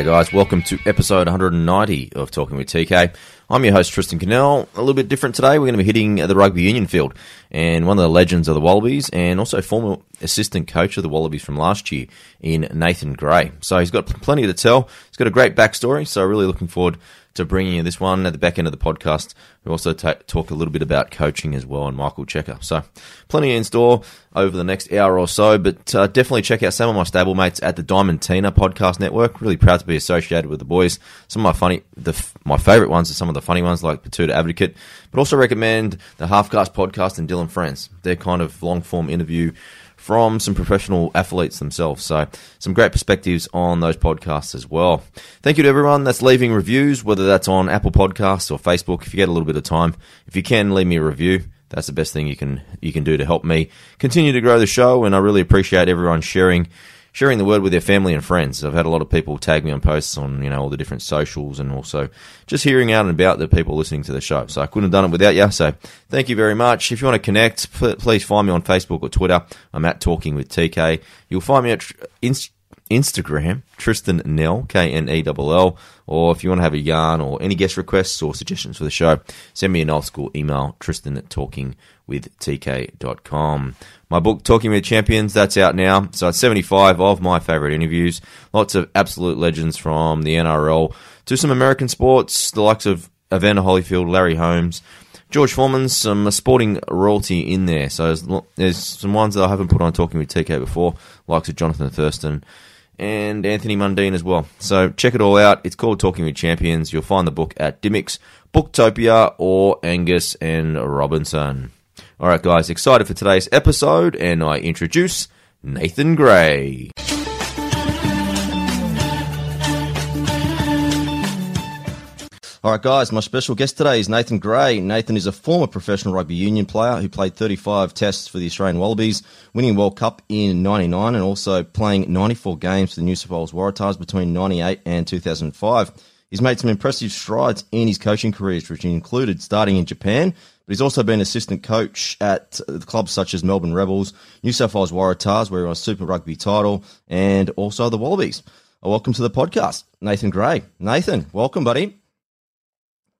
G'day, guys. Welcome to episode 190 of Talking with TK. I'm your host, Tristan Cannell. A little bit different today. We're going to be hitting the rugby union field and one of the legends of the Wallabies and also former assistant coach of the Wallabies from last year in Nathan Grey. So he's got plenty to tell. He's got a great backstory. So really looking forward to bringing you this one at the back end of the podcast. We also talk a little bit about coaching as well and Michael Cheika. So plenty in store over the next hour or so, but uh, definitely check out some of my stablemates at the Diamond Tina Podcast Network. Really proud to be associated with the boys. Some of my funny, the, my favourite ones are some of the funny ones like Patuta Advocate, but also recommend the Halfcast Podcast and Dylan Friends. They're kind of long form interview from some professional athletes themselves. So, some great perspectives on those podcasts as well. Thank you to everyone that's leaving reviews, whether that's on Apple Podcasts or Facebook. If you get a little bit of time, if you can leave me a review, that's the best thing you can you can do to help me continue to grow the show. And I really appreciate everyone sharing sharing the word with their family and friends. I've had a lot of people tag me on posts on, you know, all the different socials and also just hearing out and about the people listening to the show. So I couldn't have done it without you. So thank you very much. If you want to connect, please find me on Facebook or Twitter. I'm at Talking with TK. You'll find me at Instagram, Tristan Nell, K N E L L. Or if you want to have a yarn or any guest requests or suggestions for the show, send me an old school email, tristan at talkingwithtk.com. My book, Talking with Champions, that's out now. So it's 75 of my favourite interviews. Lots of absolute legends from the NRL to some American sports, the likes of Evander Holyfield, Larry Holmes, George Foreman, some sporting royalty in there. So there's, there's, some ones that I haven't put on Talking with TK before, likes of Jonathan Thurston and Anthony Mundine as well. So check it all out. It's called Talking with Champions. You'll find the book at Dymocks, Booktopia, or Angus and Robertson. All right, guys, excited for today's episode, and I introduce Nathan Grey. All right, guys, my special guest today is Nathan Grey. Nathan is a former professional rugby union player who played 35 tests for the Australian Wallabies, winning World Cup in 99 and also playing 94 games for the New South Wales Waratahs between 98 and 2005. He's made some impressive strides in his coaching careers, which included starting in Japan, but he's also been assistant coach at clubs such as Melbourne Rebels, New South Wales Waratahs, where he won a Super Rugby title, and also the Wallabies. Welcome to the podcast, Nathan Grey. Nathan, welcome, buddy.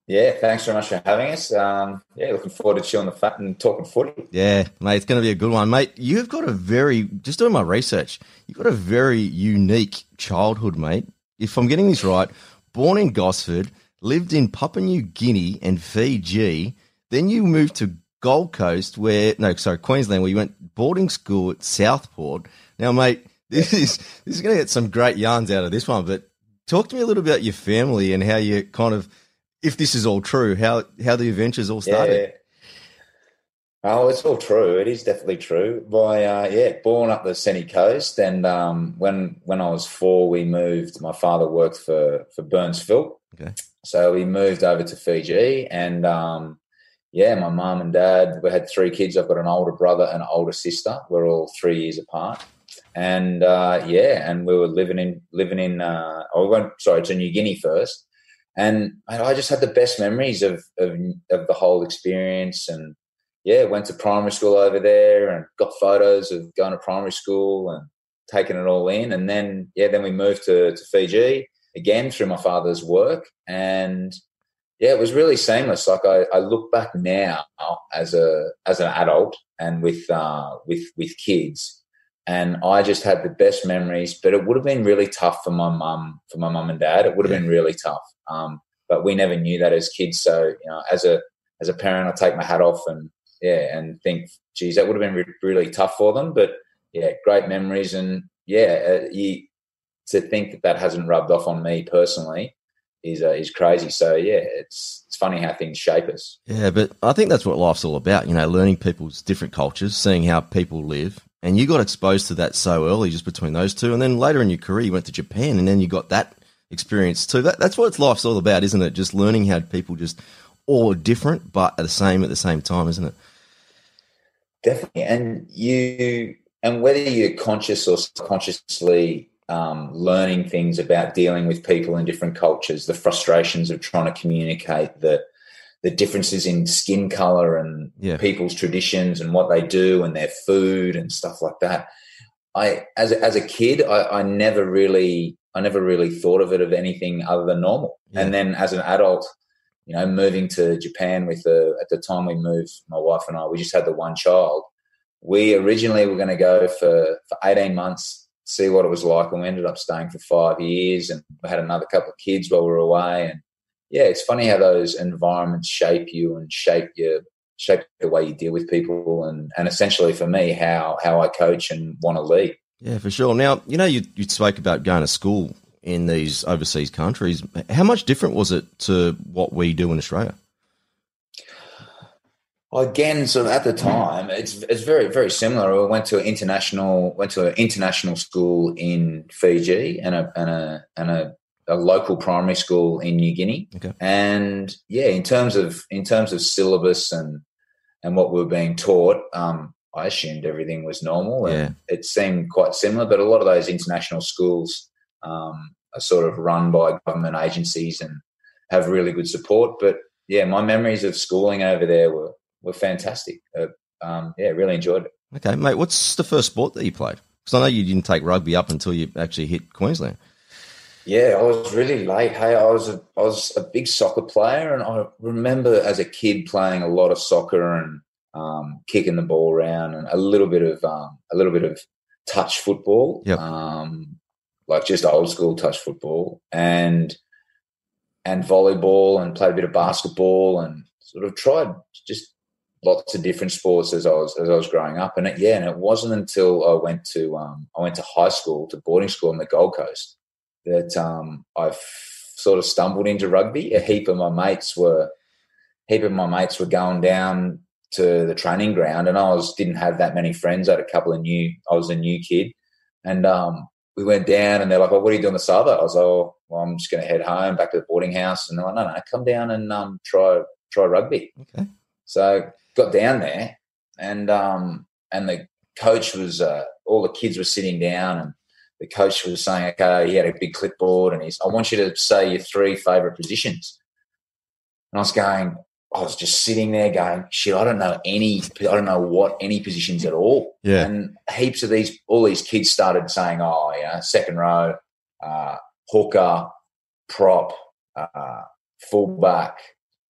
Yeah, thanks very much for having us. Um, yeah, looking forward to chilling the fat and talking footy. Yeah, mate, it's going to be a good one, mate. You've got a very just doing my research. You've got a very unique childhood, mate. If I'm getting this right, born in Gosford, lived in Papua New Guinea and Fiji, then you moved to Gold Coast, where no, sorry, Queensland, where you went boarding school at Southport. Now, mate, this is this is going to get some great yarns out of this one. But talk to me a little about your family and how you kind of, if this is all true, how how the adventures all started. Yeah. Oh, it's all true. It is definitely true. By uh, yeah, born up the sunny coast, and um, when when I was four, we moved. My father worked for for Burns Philp, okay. so we moved over to Fiji, and um, yeah, my mum and dad, we had three kids. I've got an older brother and an older sister. We're all three years apart. And uh, yeah, and we were living in living in. Uh, I went sorry to New Guinea first, and I just had the best memories of, of of the whole experience. And yeah, went to primary school over there and got photos of going to primary school and taking it all in. And then yeah, then we moved to, to Fiji again through my father's work and yeah, it was really seamless. Like I, I look back now as a as an adult and with uh, with with kids, and I just had the best memories. But it would have been really tough for my mum, for my mum and dad. It would have yeah. been really tough. Um, but we never knew that as kids. So you know, as a as a parent, I take my hat off and yeah, and think, geez, that would have been re- really tough for them. But yeah, great memories, and yeah, uh, you, to think that that hasn't rubbed off on me personally is uh, is crazy. So yeah, it's it's funny how things shape us. Yeah, but I think that's what life's all about. You know, learning people's different cultures, seeing how people live, and you got exposed to that so early, just between those two, and then later in your career, you went to Japan, and then you got that experience too. That, that's what life's all about, isn't it? Just learning how people just all are different, but at the same at the same time, isn't it? Definitely, and you and whether you're conscious or subconsciously um, learning things about dealing with people in different cultures, the frustrations of trying to communicate, the the differences in skin color and yeah. people's traditions and what they do and their food and stuff like that. I as a, as a kid, I, I never really I never really thought of it of anything other than normal. Yeah. And then as an adult, you know, moving to Japan with the at the time we moved, my wife and I, we just had the one child. We originally were going to go for for eighteen months, see what it was like, and we ended up staying for five years, and we had another couple of kids while we were away. And yeah, it's funny how those environments shape you and shape your shape the way you deal with people, and and essentially for me, how how I coach and want to lead. Yeah, for sure. Now, you know, you, you spoke about going to school in these overseas countries. How much different was it to what we do in Australia? Again, of at the time, it's it's very very similar. I went to an international went to an international school in Fiji and a and a and a, a local primary school in New Guinea. Okay. And yeah, in terms of in terms of syllabus and and what we were being taught, um, I assumed everything was normal, and Yeah. it seemed quite similar. But a lot of those international schools um, are sort of run by government agencies and have really good support. But yeah, my memories of schooling over there were were fantastic. Uh, um, yeah, really enjoyed it. Okay, mate, what's the first sport that you played? Because I know you didn't take rugby up until you actually hit Queensland. Yeah, I was really late. Hey, I was a I was a big soccer player, and I remember as a kid playing a lot of soccer and um, kicking the ball around, and a little bit of um, a little bit of touch football, Yep. um, like just old school touch football, and and volleyball, and played a bit of basketball, and sort of tried just lots of different sports as I was as I was growing up. And it, yeah, and it wasn't until I went to um, I went to high school to boarding school on the Gold Coast that um, I f- sort of stumbled into rugby. A heap of my mates were, heap of my mates were going down to the training ground, and I was didn't have that many friends. I had a couple of new. I was a new kid, and um, we went down, and they're like, "Oh, what are you doing this other?" I was like, "Oh, well, I'm just going to head home back to the boarding house." And they're like, "No, no, come down and um, try try rugby." Okay. So got down there, and um, and the coach was uh, all the kids were sitting down, and the coach was saying, "Okay, he had a big clipboard, and he's, I want you to say your three favorite positions." And I was going, I was just sitting there going, "Shit, I don't know any, I don't know what any positions at all." Yeah. And heaps of these, all these kids started saying, "Oh, yeah, second row, uh, hooker, prop, uh, fullback."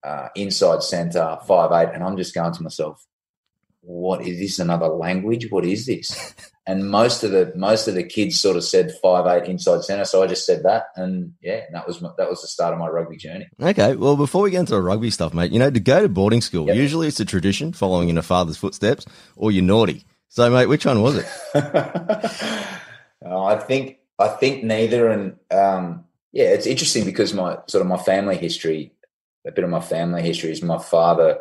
Uh, inside center, five eight, and I'm just going to myself, "What is this? Another language? What is this?" and most of the most of the kids sort of said five eight inside center, so I just said that, and yeah, that was my, that was the start of my rugby journey. Okay, well, before we get into the rugby stuff, mate, you know, to go to boarding school, Yep. usually it's a tradition following in a father's footsteps, or you're naughty. So, mate, which one was it? Oh, I think I think neither, and um, yeah, it's interesting because my sort of my family history, a bit of my family history is my father.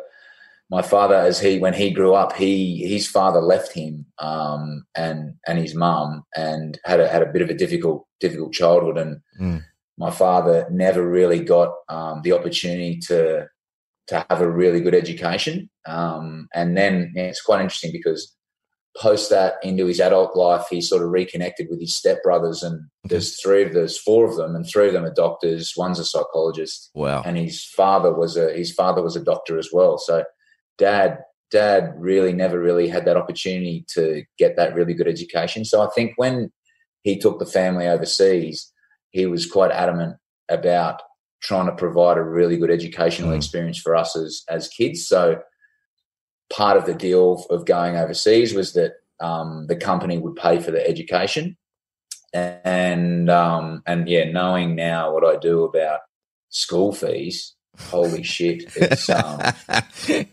My father, as he when he grew up, he his father left him, um, and and his mum, and had a had a bit of a difficult difficult childhood, and Mm. my father never really got um, the opportunity to to have a really good education. Um, and then yeah, it's quite interesting because post that into his adult life, he sort of reconnected with his stepbrothers, and there's three of there's four of them, and three of them are doctors. One's a psychologist, Wow. and his father was a his father was a doctor as well. So, dad dad really never really had that opportunity to get that really good education. So I think when he took the family overseas, he was quite adamant about trying to provide a really good educational Mm. experience for us as as kids. So part of the deal of going overseas was that um, the company would pay for the education, and um, and yeah, knowing now what I do about school fees, holy shit, it's um,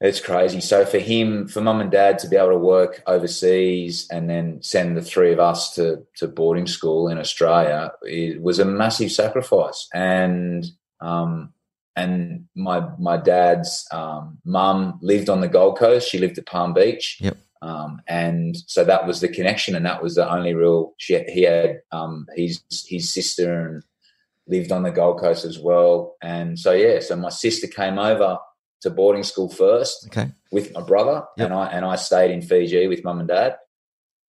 it's crazy. So for him, for mum and dad to be able to work overseas and then send the three of us to to boarding school in Australia, it was a massive sacrifice. And um, and my my dad's um, mum lived on the Gold Coast. She lived at Palm Beach. Yep. Um, and so that was the connection, and that was the only real. She, he had um, his his sister and lived on the Gold Coast as well. And so yeah, so my sister came over to boarding school first okay. with my brother, Yep. and I and I stayed in Fiji with mum and dad.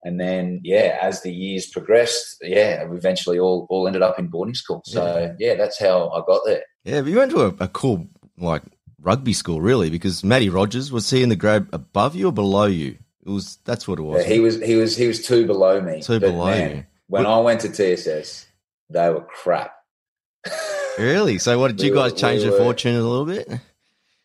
And then yeah, as the years progressed, yeah, we eventually all all ended up in boarding school. So yeah, that's how I got there. Yeah, but you went to a, a cool, like, rugby school, really, because Matty Rogers, was he in the grade above you or below you It was that's what it was. Yeah, he was he was he was two below me. Two But below man, you. When What- I went to TSS, they were crap. Really? So what did you We were- guys change we the were- fortune a little bit?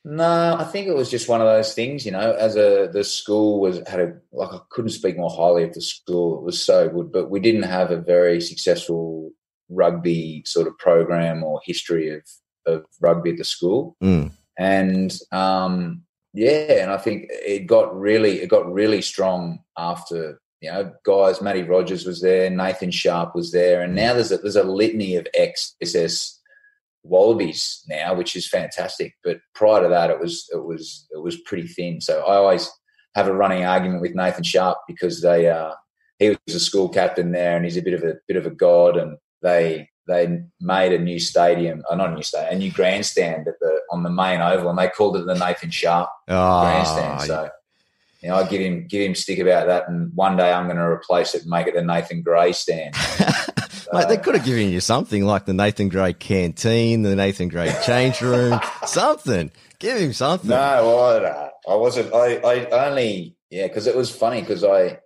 No, I think it was just one of those things, you know. As a the school was had a like I couldn't speak more highly of the school. It was so good, but we didn't have a very successful rugby sort of program or history of of rugby at the school. Mm. And um, yeah, and I think it got really it got really strong after you know guys. Matty Rogers was there, Nathan Sharpe was there, and now there's a there's a litany of ex SS Wallabies now, which is fantastic. But prior to that, it was it was it was pretty thin. So I always have a running argument with Nathan Sharpe because they uh, he was a school captain there, and he's a bit of a bit of a god, and they they made a new stadium, uh, not a new stadium, a new grandstand at the on the main oval, and they called it the Nathan Sharpe grandstand. Ah, So, you know, I give him give him stick about that, and one day I'm going to replace it and make it the Nathan Grey stand. Mate, they could have given you something like the Nathan Grey canteen, the Nathan Grey change room, something. Give him something. No, I, I wasn't. I, I only yeah, because it was funny because I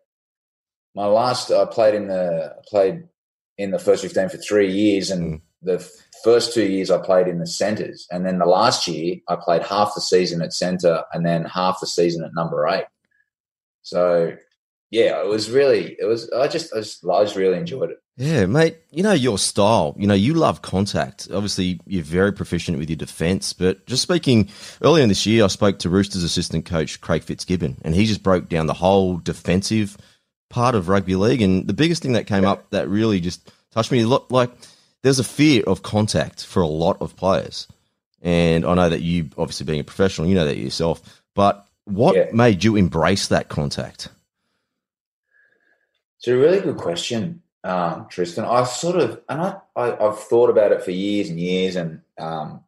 my last I played in the I played in the first fifteen for three years, and Mm. the first two years I played in the centres, and then the last year I played half the season at centre, and then half the season at number eight. So yeah, it was really it was. I just I just, I just really enjoyed it. Yeah, mate. You know your style. You know you love contact. Obviously, you're very proficient with your defence. But just speaking earlier in this year, I spoke to Roosters assistant coach Craig Fitzgibbon, and he just broke down the whole defensive part of rugby league. And the biggest thing that came up that really just touched me a lot, like there's a fear of contact for a lot of players. And I know that you, obviously being a professional, you know that yourself. But what Yeah. made you embrace that contact? It's a really good question, um, Tristan. I've sort of, and I, I, I've thought about it for years and years, and um,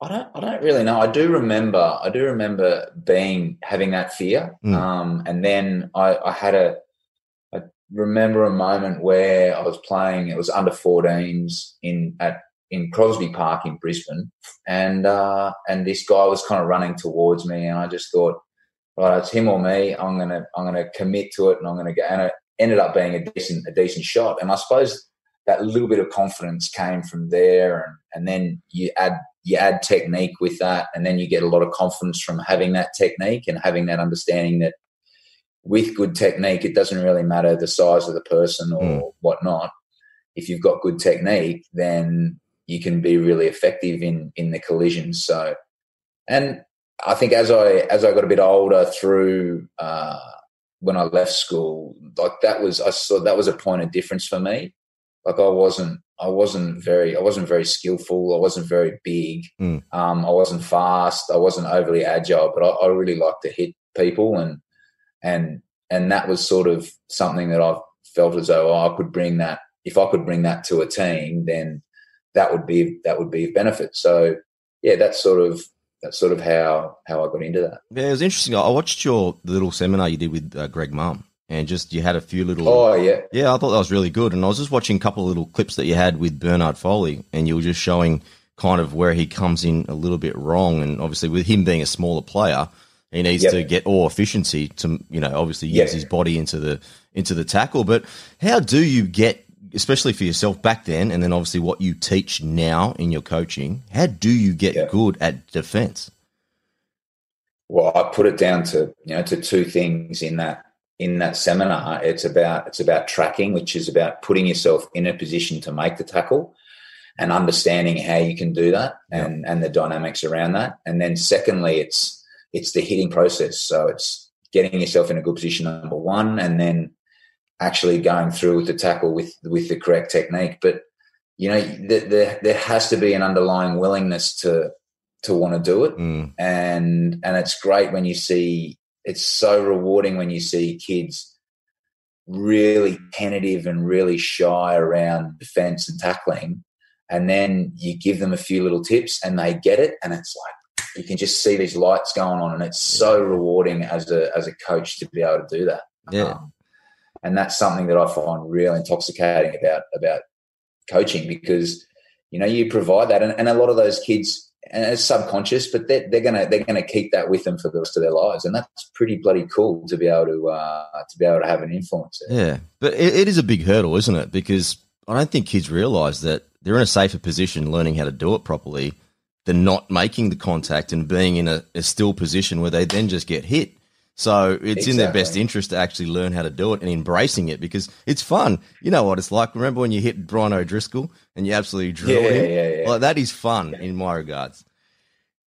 I don't, I don't really know. I do remember, I do remember being having that fear, Mm. um, and then I, I had a, I remember a moment where I was playing. It was under 14s in at in Crosby Park in Brisbane, and uh, and this guy was kind of running towards me, and I just thought, right, it's him or me. I'm gonna I'm gonna commit to it, and I'm gonna go. And it ended up being a decent a decent shot. And I suppose that little bit of confidence came from there, and and then you add you add technique with that, and then you get a lot of confidence from having that technique and having that understanding that with good technique, it doesn't really matter the size of the person or Mm. whatnot. If you've got good technique, then you can be really effective in in the collisions. So, and I think as I as I got a bit older through uh, when I left school, like that was I saw that was a point of difference for me. Like I wasn't I wasn't very I wasn't very skillful. I wasn't very big. Mm. Um, I wasn't fast. I wasn't overly agile, but I, I really liked to hit people and and and that was sort of something that I felt as though oh, I could bring that if I could bring that to a team, then that would be that would be of benefit. So yeah, that's sort of that's sort of how how I got into that. Yeah, it was interesting. I watched your little seminar you did with uh, Greg Mum, and just you had a few little. Oh yeah, Yeah, I thought that was really good. And I was just watching a couple of little clips that you had with Bernard Foley, and you were just showing kind of where he comes in a little bit wrong. And obviously, with him being a smaller player, he needs Yep. to get all efficiency to, you know, obviously use Yep. his body into the into the tackle. But how do you get, especially for yourself back then, and then obviously what you teach now in your coaching? How do you get Yeah. good at defense? well, I put it down to you know to two things in that in that seminar. It's about it's about tracking, which is about putting yourself in a position to make the tackle and understanding how you can do that and and the dynamics around that. And then secondly, it's it's the hitting process. So it's getting yourself in a good position number one, and then actually going through with the tackle with with the correct technique. But you know, there there, there has to be an underlying willingness to to want to do it Mm, and and it's great when you see it's so rewarding when you see kids really tentative and really shy around defense and tackling and then you give them a few little tips and they get it and it's like you can just see these lights going on and it's so rewarding as a as a coach to be able to do that Yeah. Um, and that's something that i find real intoxicating about about coaching because you know you provide that and, and a lot of those kids and it's subconscious, but they're, they're gonna they're gonna keep that with them for the rest of their lives, and that's pretty bloody cool to be able to uh, to be able to have an influence. There. Yeah, but it, it is a big hurdle, isn't it? Because I don't think kids realise that they're in a safer position learning how to do it properly than not making the contact and being in a, a still position where they then just get hit. So it's exactly. in their best interest to actually learn how to do it and embracing it because it's fun. You know what it's like. Remember when you hit Brian O'Driscoll and you absolutely drilled yeah, him? Yeah, yeah. Like that is fun in my regards.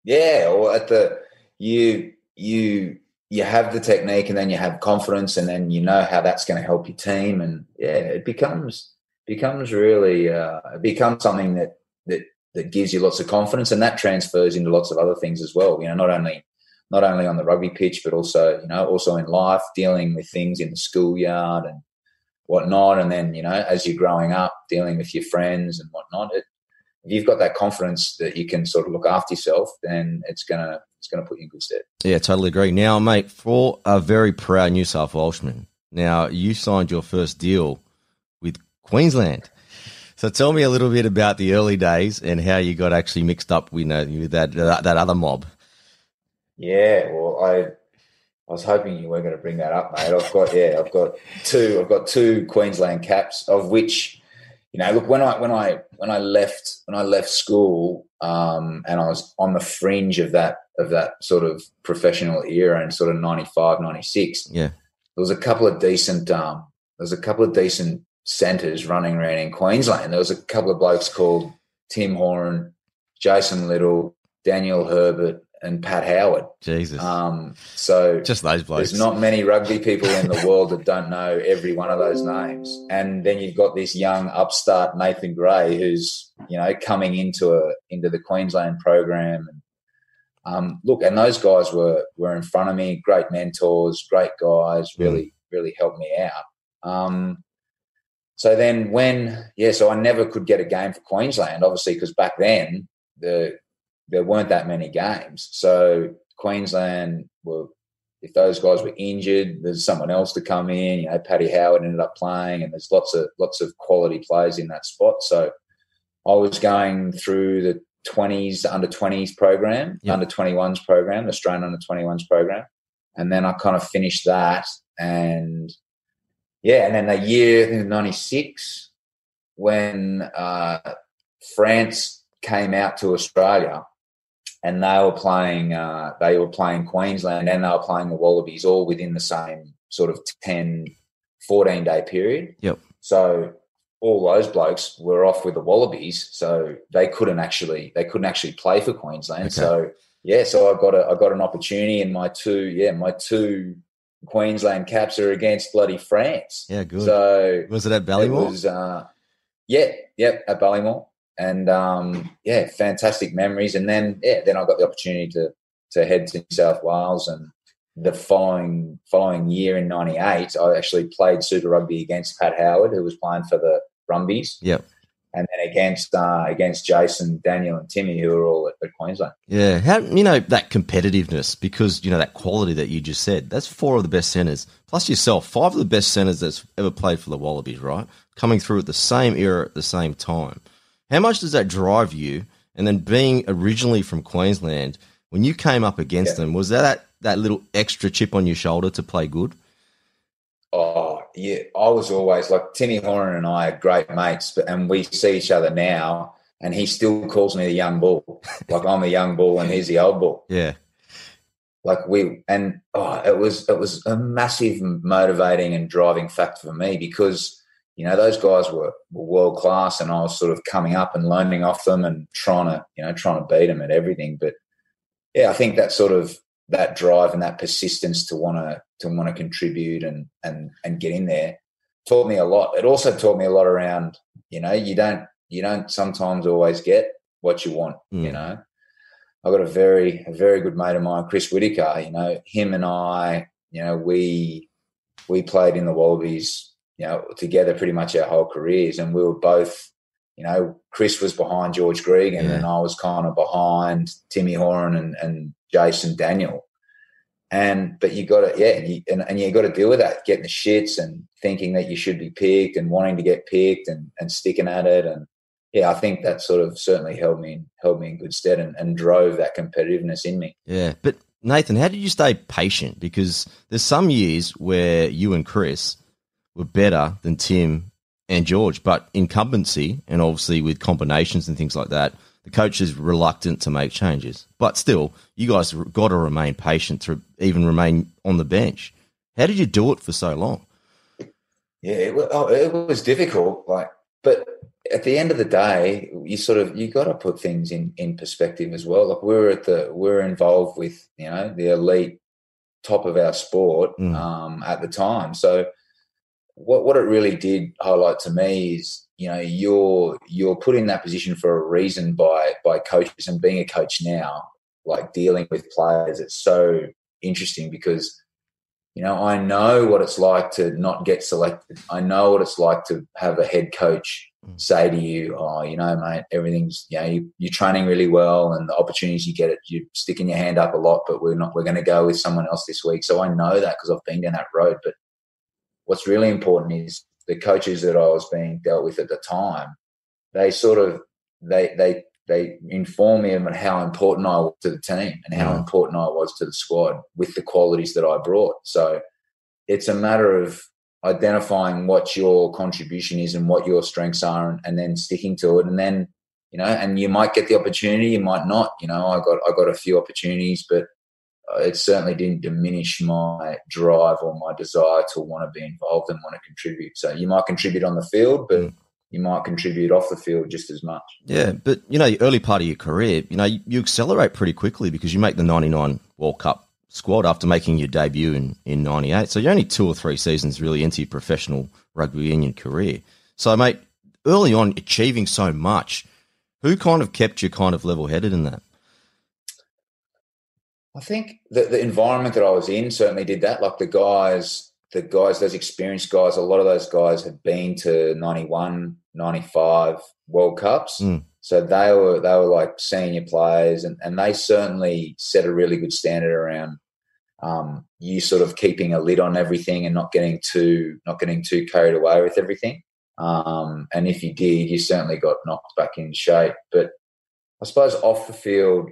Yeah, or at the you you you have the technique and then you have confidence and then you know how that's going to help your team and yeah, it becomes becomes really uh, it becomes something that that that gives you lots of confidence and that transfers into lots of other things as well. You know, not only not only on the rugby pitch, but also, you know, also in life, dealing with things in the schoolyard and whatnot. And then, you know, as you're growing up, dealing with your friends and whatnot, it, if you've got that confidence that you can sort of look after yourself, then it's gonna it's gonna put you in good stead. Yeah, totally agree. Now, mate, for a very proud New South Welshman, now you signed your first deal with Queensland. So tell me a little bit about the early days and how you got actually mixed up with, you know, with that that other mob. Yeah, well, I I was hoping you weren't going to bring that up, mate. I've got yeah, I've got two. I've got two Queensland caps, of which you know, look when I when I when I left when I left school, um, and I was on the fringe of that of that sort of professional era in sort of 95, 96. Yeah, there was a couple of decent um, there was a couple of decent centres running around in Queensland. There was a couple of blokes called Tim Horan, Jason Little, Daniel Herbert, and Pat Howard. Jesus. Um, so just those blokes. There's not many rugby people in the world that don't know every one of those names. And then you've got this young upstart Nathan Grey, who's you know coming into a into the Queensland program. And um, look, and those guys were were in front of me. Great mentors, great guys. Hmm. Really, mm. really helped me out. Um, so then when yeah, so I never could get a game for Queensland, obviously because back then the there weren't that many games. So Queensland were, if those guys were injured, there's someone else to come in. You know, Paddy Howard ended up playing, and there's lots of lots of quality players in that spot. So I was going through the 20s, under 20s program, under 21s program, Australian under 21s program, and then I kind of finished that, and yeah, and then the year in '96 when uh, France came out to Australia and they were playing uh, they were playing Queensland and they were playing the Wallabies all within the same sort of 10, 14 day period. Yep. So all those blokes were off with the Wallabies, so they couldn't actually they couldn't actually play for Queensland. Okay. So yeah, so I got a I got an opportunity, and my two yeah my two Queensland caps are against bloody France. Yeah, good. So was it at Ballymore? It was, uh, yeah, yeah, at Ballymore and um, yeah, fantastic memories. And then yeah, then I got the opportunity to to head to New South Wales, and the following following year in '98, I actually played Super Rugby against Pat Howard, who was playing for the Brumbies. Yep. And then against uh, against Jason, Daniel, and Timmy, who were all at, at Queensland. Yeah, how you know that competitiveness because you know that quality that you just said. That's four of the best centers, plus yourself, five of the best centers that's ever played for the Wallabies, right? Coming through at the same era at the same time. How much does that drive you? And then being originally from Queensland, when you came up against yeah. them, was that that little extra chip on your shoulder to play good? Oh yeah, I was always like Timmy Horan and I are great mates, but and we see each other now, and he still calls me the young bull, like I'm the young bull and he's the old bull. Yeah, like we and oh, it was it was a massive motivating and driving factor for me because you know, those guys were, were world class, and I was sort of coming up and learning off them and trying to, you know, trying to beat them at everything. But yeah, I think that sort of that drive and that persistence to want to to want to contribute and and and get in there taught me a lot. It also taught me a lot around, you know, you don't you don't sometimes always get what you want. Mm. You know, I've got a very a very good mate of mine, Chris Whitaker. You know, him and I, you know, we we played in the Wallabies you know, together pretty much our whole careers. And we were both, you know, Chris was behind George Gregan yeah. and I was kind of behind Timmy Horan and, and Jason Daniel. And, but you got to, yeah, and you, and, and you got to deal with that, getting the shits and thinking that you should be picked and wanting to get picked and, and sticking at it. And yeah, I think that sort of certainly held me held me in good stead and, and drove that competitiveness in me. Yeah, but Nathan, how did you stay patient? Because there's some years where you and Chris were better than Tim and George, but incumbency and obviously with combinations and things like that, the coach is reluctant to make changes. But still, you guys got to remain patient to even remain on the bench. How did you do it for so long? Yeah, it was, oh, it was difficult. Like, but at the end of the day, you sort of you got to put things in in perspective as well. Like we're at the we're involved with you know the elite top of our sport mm. um, at the time. So what what it really did highlight to me is you know you're you're put in that position for a reason by by coaches and being a coach now, like dealing with players. It's so interesting because you know I know what it's like to not get selected. I know what it's like to have a head coach Mm. say to you, "Oh, you know, mate, everything's you know you, you're training really well, and the opportunities you get, it, you're sticking your hand up a lot, but we're not. We're going to go with someone else this week." So I know that because I've been down that road. But what's really important is the coaches that I was being dealt with at the time. They sort of they they they informed me about how important I was to the team and how mm. important I was to the squad with the qualities that I brought. So it's a matter of identifying what your contribution is and what your strengths are and, and, then sticking to it and then you know and you might get the opportunity you might not you know i got i got a few opportunities but it certainly didn't diminish my drive or my desire to want to be involved and want to contribute so you might contribute on the field but mm. you might contribute off the field just as much yeah but you know the early part of your career you know you, you accelerate pretty quickly because you make the 99 world cup squad after making your debut in, in 98. So you're only two or three seasons really into your professional rugby union career. So, mate, early on, achieving so much, who kind of kept you kind of level headed in that? I think the, the environment that I was in certainly did that. Like the guys, the guys, those experienced guys, a lot of those guys had been to 91, 95 World Cups. Mm. So they were they were like senior players, and, and they certainly set a really good standard around um, you sort of keeping a lid on everything and not getting too not getting too carried away with everything. Um, and if you did, you certainly got knocked back in shape. But I suppose off the field,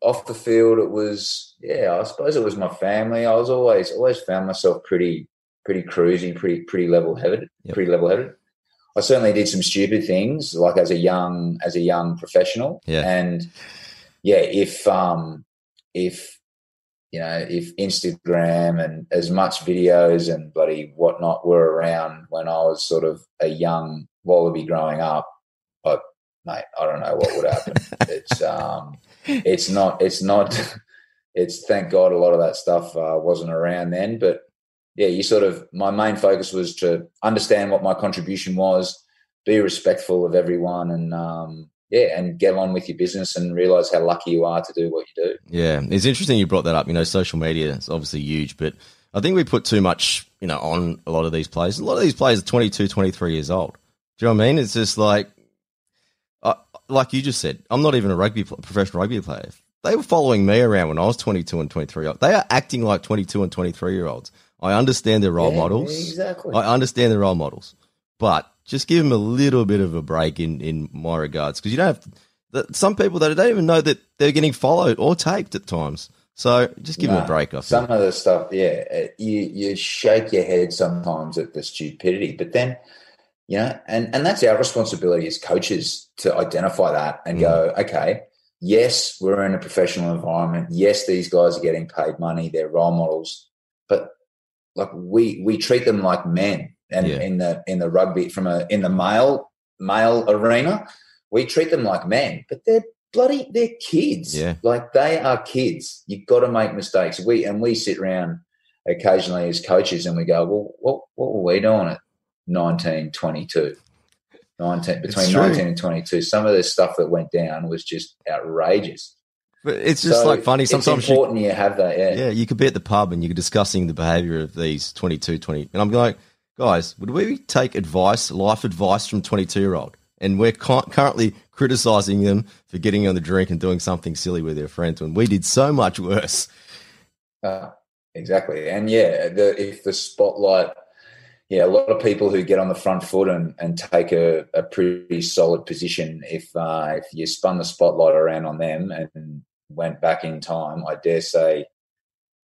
off the field, it was yeah. I suppose it was my family. I was always always found myself pretty pretty cruisy, pretty pretty level headed, yep. pretty level headed. I certainly did some stupid things, like as a young as a young professional. Yeah. And yeah, if um if you know, if Instagram and as much videos and bloody whatnot were around when I was sort of a young wallaby growing up, but mate, I don't know what would happen. it's um it's not it's not it's thank God a lot of that stuff uh, wasn't around then, but yeah, you sort of my main focus was to understand what my contribution was, be respectful of everyone, and um, yeah, and get on with your business and realize how lucky you are to do what you do. Yeah, it's interesting you brought that up. You know, social media is obviously huge, but I think we put too much, you know, on a lot of these players. A lot of these players are 22, 23 years old. Do you know what I mean? It's just like, uh, like you just said, I'm not even a rugby professional rugby player. They were following me around when I was 22 and 23. They are acting like 22 and 23 year olds. I understand their role yeah, models. Exactly. I understand their role models, but just give them a little bit of a break in in my regards because you don't have to, some people that don't even know that they're getting followed or taped at times. So just give no, them a break. I some of the stuff, yeah, you you shake your head sometimes at the stupidity, but then you know, and and that's our responsibility as coaches to identify that and mm. go, okay, yes, we're in a professional environment. Yes, these guys are getting paid money; they're role models, but like we we treat them like men and yeah. in the in the rugby from a in the male male arena we treat them like men but they're bloody they're kids yeah like they are kids you've got to make mistakes we and we sit around occasionally as coaches and we go well what what were we doing at 19 22 19 between 19 and 22 some of the stuff that went down was just outrageous but it's just so like funny. Sometimes it's important you, you, have that. Yeah. Yeah. You could be at the pub and you're discussing the behavior of these 22, 20. And I'm like, guys, would we take advice, life advice from 22 year old? And we're currently criticizing them for getting on the drink and doing something silly with their friends when we did so much worse. Uh, exactly. And yeah, the, if the spotlight yeah, a lot of people who get on the front foot and, and take a, a pretty solid position. If uh, if you spun the spotlight around on them and went back in time, I dare say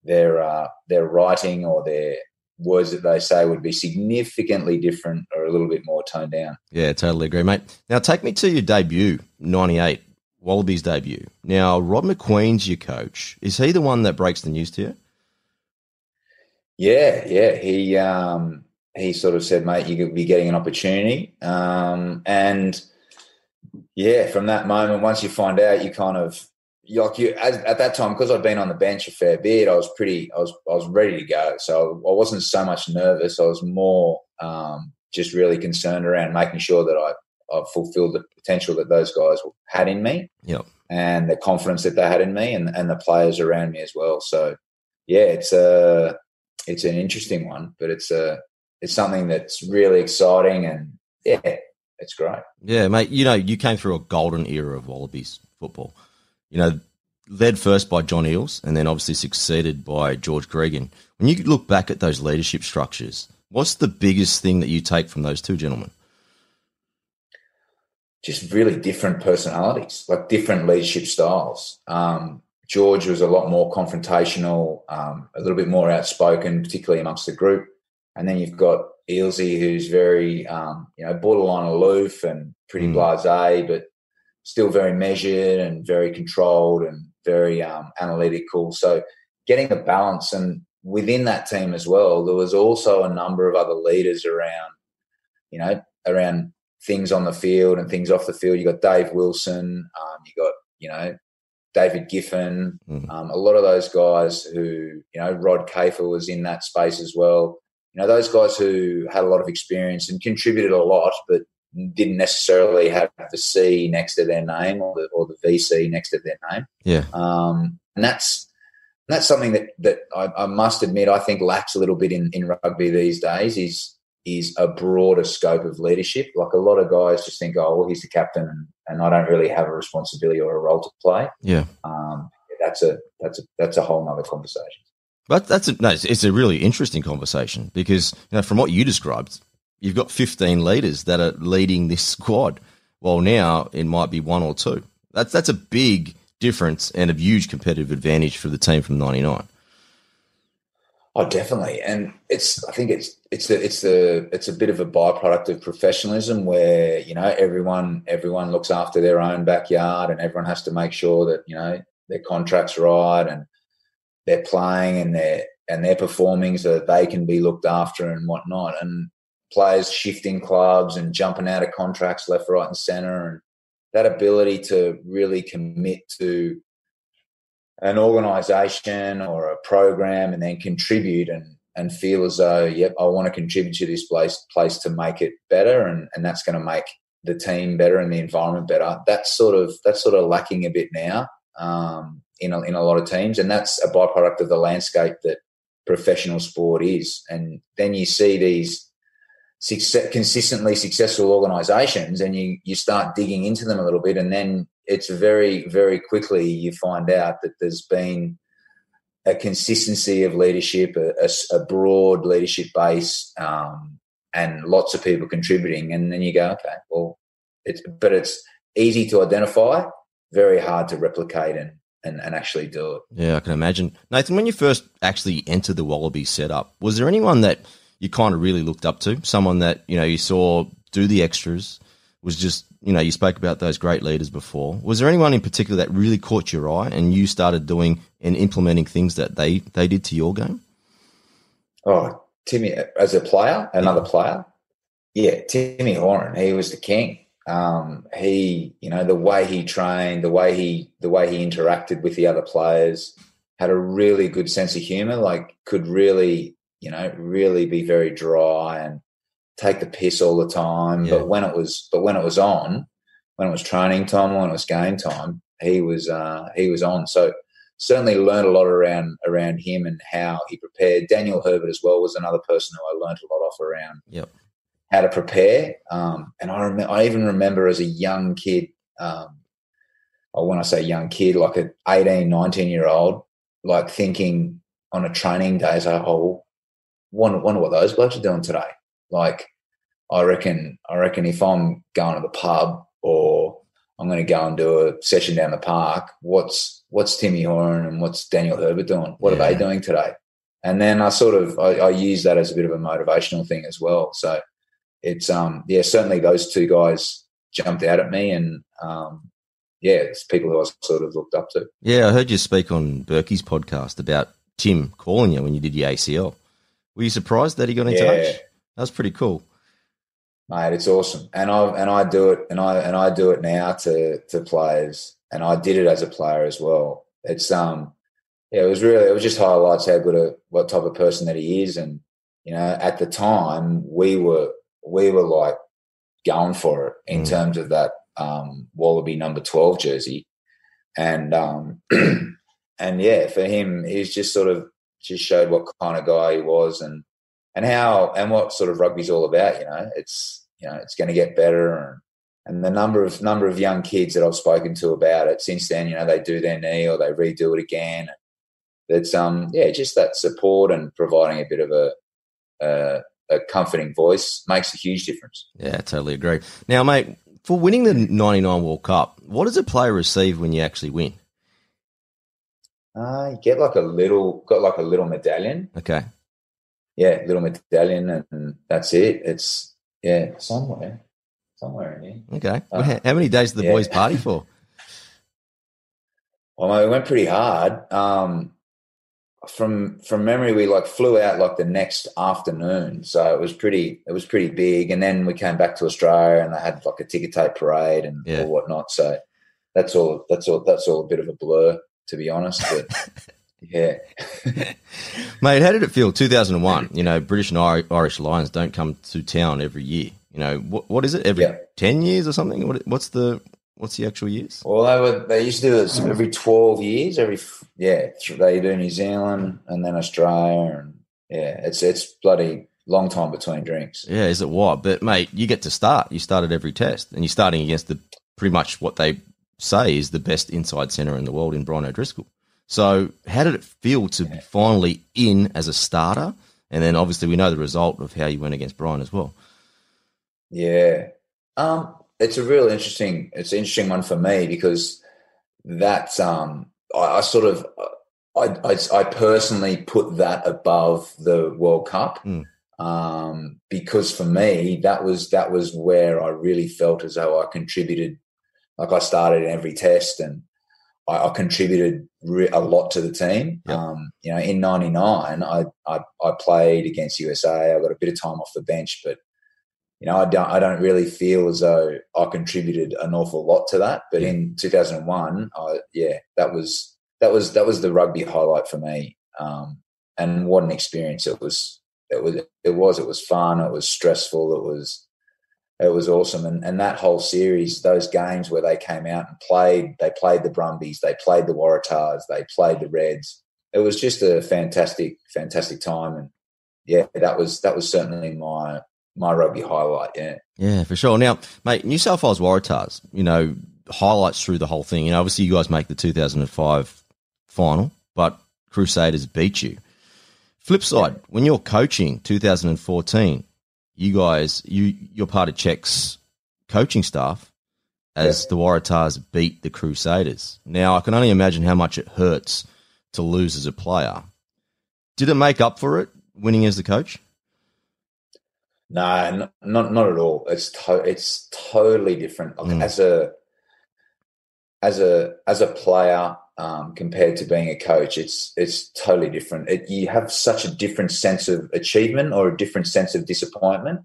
their uh, their writing or their words that they say would be significantly different or a little bit more toned down. Yeah, totally agree, mate. Now take me to your debut, ninety eight. Wallabies debut. Now, Rod Macqueen's your coach. Is he the one that breaks the news to you? Yeah, yeah. He um, he sort of said, "Mate, you could be getting an opportunity," um, and yeah, from that moment, once you find out, you kind of like you as, at that time because I'd been on the bench a fair bit. I was pretty, I was, I was ready to go. So I wasn't so much nervous. I was more um, just really concerned around making sure that I, I fulfilled the potential that those guys had in me. Yep. And the confidence that they had in me, and, and the players around me as well. So, yeah, it's a it's an interesting one, but it's a it's something that's really exciting and yeah, it's great. Yeah, mate. You know, you came through a golden era of Wallabies football. You know, led first by John Eales and then obviously succeeded by George Gregan. When you look back at those leadership structures, what's the biggest thing that you take from those two gentlemen? Just really different personalities, like different leadership styles. Um, George was a lot more confrontational, um, a little bit more outspoken, particularly amongst the group. And then you've got Ealesy, who's very, um, you know, borderline aloof and pretty mm. blasé, but still very measured and very controlled and very um, analytical. So getting a balance and within that team as well, there was also a number of other leaders around, you know, around things on the field and things off the field. You got Dave Wilson, um, you got, you know, David Giffin, mm. um, a lot of those guys who, you know, Rod Kafer was in that space as well. You know, those guys who had a lot of experience and contributed a lot, but didn't necessarily have the C next to their name or the, or the VC next to their name. Yeah. Um, and that's that's something that that I, I, must admit I think lacks a little bit in, in rugby these days is is a broader scope of leadership. Like a lot of guys just think, oh, well, he's the captain, and, and I don't really have a responsibility or a role to play. Yeah, um, that's a that's a that's a whole other conversation. But that's a, no, it's, it's a really interesting conversation because you know from what you described, you've got 15 leaders that are leading this squad. Well, now it might be one or two. That's that's a big difference and a huge competitive advantage for the team from '99. Oh, definitely, and it's. I think it's it's the it's the it's a bit of a byproduct of professionalism where you know everyone everyone looks after their own backyard and everyone has to make sure that you know their contracts right and they're playing and they're and they're performing so that they can be looked after and whatnot. And players shifting clubs and jumping out of contracts left, right, and centre, and that ability to really commit to an organisation or a program and then contribute and and feel as though, yep, I want to contribute to this place place to make it better, and and that's going to make the team better and the environment better. That's sort of that's sort of lacking a bit now um, in a, in a lot of teams, and that's a byproduct of the landscape that professional sport is. And then you see these success, consistently successful organizations and you, you start digging into them a little bit and then it's very very quickly you find out that there's been a consistency of leadership a, a, a broad leadership base um, and lots of people contributing and then you go okay well it's but it's easy to identify very hard to replicate and and, and actually do it yeah i can imagine nathan when you first actually entered the wallaby setup was there anyone that you kind of really looked up to, someone that you know you saw do the extras, was just you know you spoke about those great leaders before. Was there anyone in particular that really caught your eye and you started doing and implementing things that they they did to your game? Oh, Timmy as a player, another yeah. player, yeah, Timmy Horan, he was the king. Um, he, you know, the way he trained, the way he, the way he interacted with the other players, had a really good sense of humor. Like, could really you know, really be very dry and take the piss all the time. Yeah. But when it was, but when it was on, when it was training time, when it was game time, he was uh, he was on. So certainly learned a lot around around him and how he prepared. Daniel Herbert as well was another person who I learned a lot off around yep. How to prepare. Um, and I remember, I even remember as a young kid, um, or when I say young kid, like an 18, 19 year old, like thinking on a training day, as like, oh, wonder, wonder what those blokes are doing today. Like, I reckon, I reckon if I'm going to the pub or I'm going to go and do a session down the park, what's what's Timmy Horan and what's Daniel Herbert doing? What yeah. are they doing today? And then I sort of I, I use that as a bit of a motivational thing as well. So it's um yeah certainly those two guys jumped out at me and um yeah it's people who I sort of looked up to. Yeah, I heard you speak on Berkey's podcast about Tim calling you when you did your ACL. Were you surprised that he got in yeah. touch? That was pretty cool. Mate, it's awesome. And I and I do it and I and I do it now to to players and I did it as a player as well. It's um yeah, it was really it was just highlights how good a what type of person that he is and you know, at the time we were we were like going for it in mm. terms of that um Wallaby number 12 jersey. And um and yeah, for him he's just sort of just showed what kind of guy he was and and how and what sort of rugby's all about. You know, it's you know it's going to get better, and, and the number of number of young kids that I've spoken to about it since then, you know, they do their knee or they redo it again. It's um yeah, just that support and providing a bit of a a, a comforting voice makes a huge difference. Yeah, I totally agree. Now, mate, for winning the '99 World Cup, what does a player receive when you actually win? Uh, you get like a little, got like a little medallion. Okay yeah, little medallion, and that's it. It's yeah, somewhere, somewhere in here. Okay. Uh, How many days did the yeah. boys party for? well, we went pretty hard. Um, from from memory, we like flew out like the next afternoon, so it was pretty. It was pretty big, and then we came back to Australia, and they had like a ticker tape parade and yeah. or whatnot. So that's all. That's all. That's all a bit of a blur, to be honest. But Yeah. Mate, how did it feel? 2001, you know, British and Irish Lions don't come to town every year. You know, what, what is it? Every yeah. 10 years or something? What, what's the what's the actual years? Well, they were they used to do it every 12 years. Every yeah, they do New Zealand and then Australia and yeah, it's it's bloody long time between drinks. Yeah, is it what? But mate, you get to start. You started every test and you're starting against the pretty much what they say is the best inside center in the world in Brian O'Driscoll. So, how did it feel to be finally in as a starter? And then obviously we know the result of how you went against Brian as well. Yeah. Um, it's a real interesting it's an interesting one for me because that's um I, I sort of I, I, I personally put that above the World Cup. Mm. Um, because for me that was that was where I really felt as though I contributed like I started in every test and I, I contributed re- a lot to the team. Yep. Um, you know, in '99, I, I, I played against USA. I got a bit of time off the bench, but you know, I don't I don't really feel as though I contributed an awful lot to that. But in 2001, I, yeah, that was that was that was the rugby highlight for me. Um, and what an experience it was! It was it was it was fun. It was stressful. It was it was awesome. And, and that whole series, those games where they came out and played, they played the Brumbies, they played the Waratahs, they played the Reds. It was just a fantastic, fantastic time. And yeah, that was that was certainly my my rugby highlight. Yeah, yeah, for sure. Now, mate, New South Wales Waratahs, you know, highlights through the whole thing. You know, obviously you guys make the 2005 final, but Crusaders beat you. Flip side, yeah. when you're coaching 2014, you guys, you you're part of Czech's coaching staff as the Waratahs beat the Crusaders. Now I can only imagine how much it hurts to lose as a player. Did it make up for it winning as the coach? No, not not at all. It's to, it's totally different. mm. As a as a as a player, um, compared to being a coach. It's it's totally different. It, you have such a different sense of achievement or a different sense of disappointment.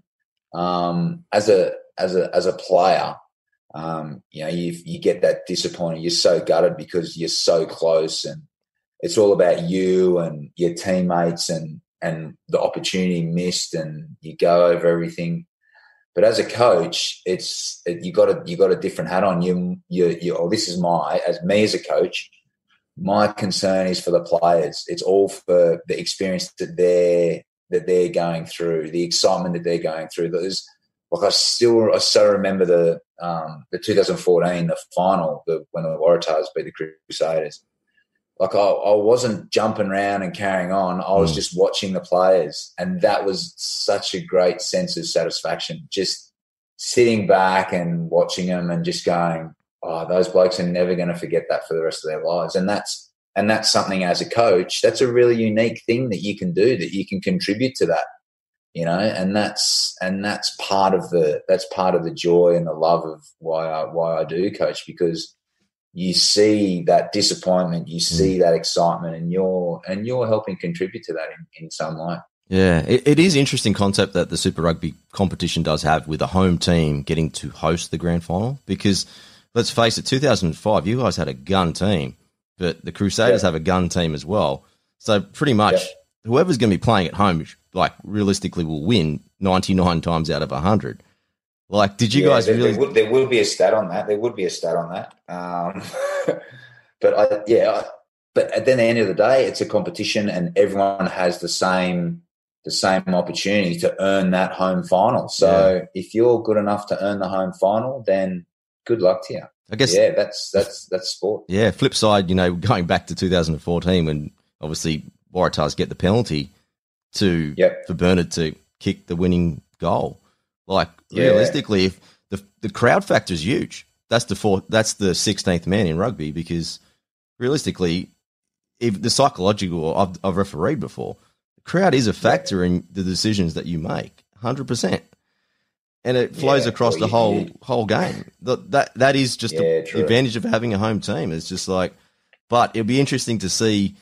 Um, as a as a as a player, um, you know, you you get that disappointment. You're so gutted because you're so close, and it's all about you and your teammates and and the opportunity missed, and you go over everything. But as a coach, it's it, you got a you got a different hat on. You you you. Oh, this is my as me as a coach my concern is for the players. It's all for the experience that they're that they're going through, the excitement that they're going through. There's like I still I so remember the um, the 2014 the final the, when the Waratahs beat the Crusaders. Like I, I wasn't jumping around and carrying on. I was Mm. just watching the players, and that was such a great sense of satisfaction. Just sitting back and watching them, and just going, "Oh, those blokes are never going to forget that for the rest of their lives." And that's and that's something as a coach. That's a really unique thing that you can do. That you can contribute to that, you know. And that's and that's part of the that's part of the joy and the love of why I why I do coach because you see that disappointment, you mm. see that excitement, and you're and you're helping contribute to that in, in some way. Yeah, it, it is interesting concept that the Super Rugby competition does have with a home team getting to host the grand final because let's face it, 2005, you guys had a gun team, but the Crusaders Yeah. have a gun team as well. So pretty much Yeah. whoever's going to be playing at home, like realistically, will win 99 times out of 100. Like, did you Yeah, guys there, really? There would, there would be a stat on that. There would be a stat on that. Um, but I, yeah, I, but at the end of the day, it's a competition, and everyone has the same the same opportunity to earn that home final. So if you're good enough to earn the home final, then good luck to you. I guess Yeah, that's that's that's sport. Yeah, flip side, you know, going back to 2014 when obviously Waratahs get the penalty to Yep. for Bernard to kick the winning goal. Like Yeah. realistically, if the the crowd factor is huge. That's the fourth. That's the 16th man in rugby because realistically, if the psychological I've, I've refereed before, the crowd is a factor in the decisions that you make, hundred percent, and it flows Yeah, across well, the you- whole you- whole game. That that that is just Yeah, the true. advantage of having a home team. It's just like, but it'll be interesting to see.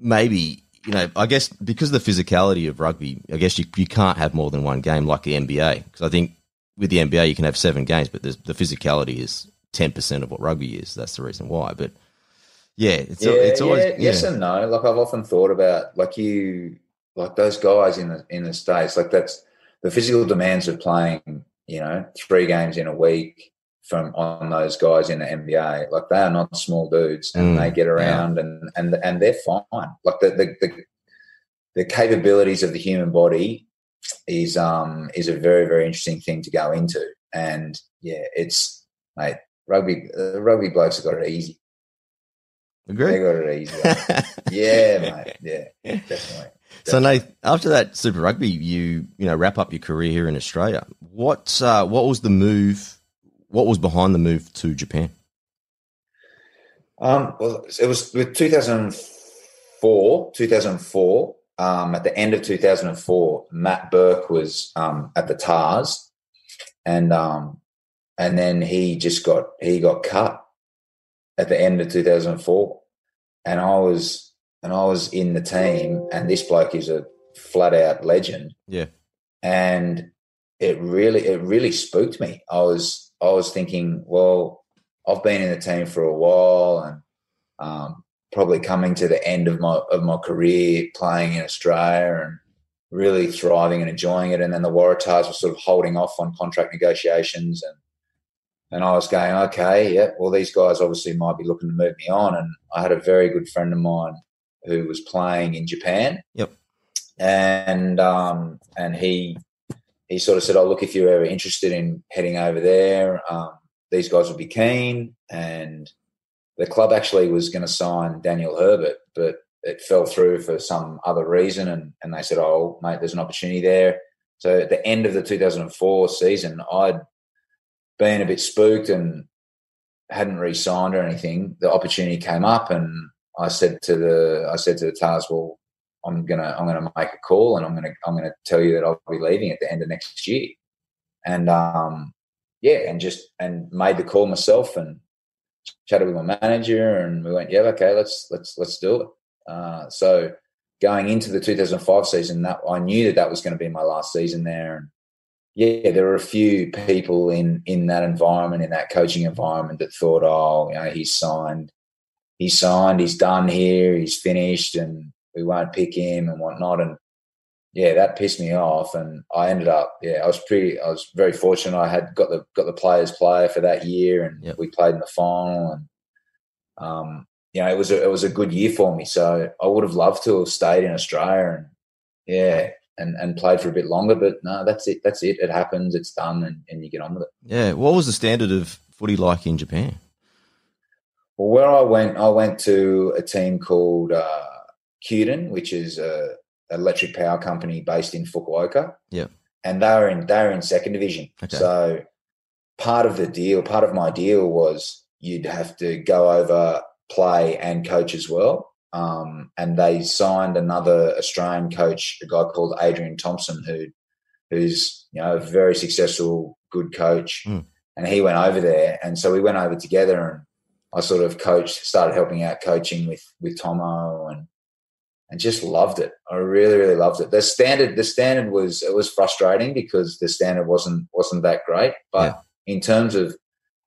Maybe you know, I guess because of the physicality of rugby, I guess you you can't have more than one game like the NBA because I think with the NBA you can have seven games, but the, the physicality is ten percent of what rugby is. That's the reason why. But yeah, it's yeah, it's always yeah, yes and no. Like I've often thought about, like you, like those guys in the in the states. Like that's the physical demands of playing. You know, three games in a week from on those guys in the NBA. Like they are not small dudes, and Mm, they get around and and and they're fine. Like the the, the the capabilities of the human body is um is a very very interesting thing to go into. And yeah, it's mate. Rugby, uh, rugby blokes have got it easy. Agree. They got it easy. Yeah, mate. Yeah, definitely. So, Nate, after that Super Rugby, you you know wrap up your career here in Australia. What uh, what was the move? What was behind the move to Japan? Um, well, it was with 2004, 2004. Um, at the end of 2004, Matt Burke was um, at the Tahs, and um, and then he just got he got cut at the end of 2004, and I was and I was in the team, and this bloke is a flat out legend. Yeah. and it really it really spooked me. I was I was thinking, well, I've been in the team for a while, and um, probably coming to the end of my of my career playing in Australia and really thriving and enjoying it. And then the Waratahs were sort of holding off on contract negotiations, and and I was going, okay, yeah, well, these guys obviously might be looking to move me on. And I had a very good friend of mine who was playing in Japan. Yep. And um, and he he sort of said, "Oh, look, if you're ever interested in heading over there, um, these guys would be keen." And the club actually was going to sign Daniel Herbert, but it fell through for some other reason, and and they said, "Oh, mate, there's an opportunity there." So at the end of the 2004 season, I'd been a bit spooked and hadn't re-signed or anything. The opportunity came up, and I said to the I said to the Tahs, "Well, I'm gonna I'm gonna make a call, and I'm gonna I'm gonna tell you that I'll be leaving at the end of next year." And um, yeah, and just and made the call myself and chatted with my manager, and we went, "Yeah, okay, let's let's let's do it." Uh, so going into the 2005 season, that I knew that that was going to be my last season there, and yeah, there were a few people in in that environment, in that coaching environment, that thought, "Oh, you know, he's signed, he's signed, he's done here, he's finished, and we won't pick him and whatnot." And yeah, that pissed me off, and I ended up, yeah, I was pretty, I was very fortunate. I had got the got the players player for that year, and Yep. we played in the final, and um, you know, it was a, it was a good year for me. So I would have loved to have stayed in Australia, and yeah, and and played for a bit longer. But no, that's it. That's it. It happens. It's done, and, and you get on with it. Yeah. What was the standard of footy like in Japan? Well, where I went, I went to a team called uh, Kyuden, which is a electric power company based in Fukuoka. Yeah. And they were in they were in second division. Okay. So part of the deal, part of my deal was you'd have to go over, play, and coach as well. Um, and they signed another Australian coach, a guy called Adrian Thompson, who who's you know a very successful, good coach. Mm. And he went over there, and so we went over together, and I sort of coached, started helping out coaching with with Tomo, and and just loved it. I really, really loved it. The standard, the standard was it was frustrating because the standard wasn't wasn't that great, but in terms of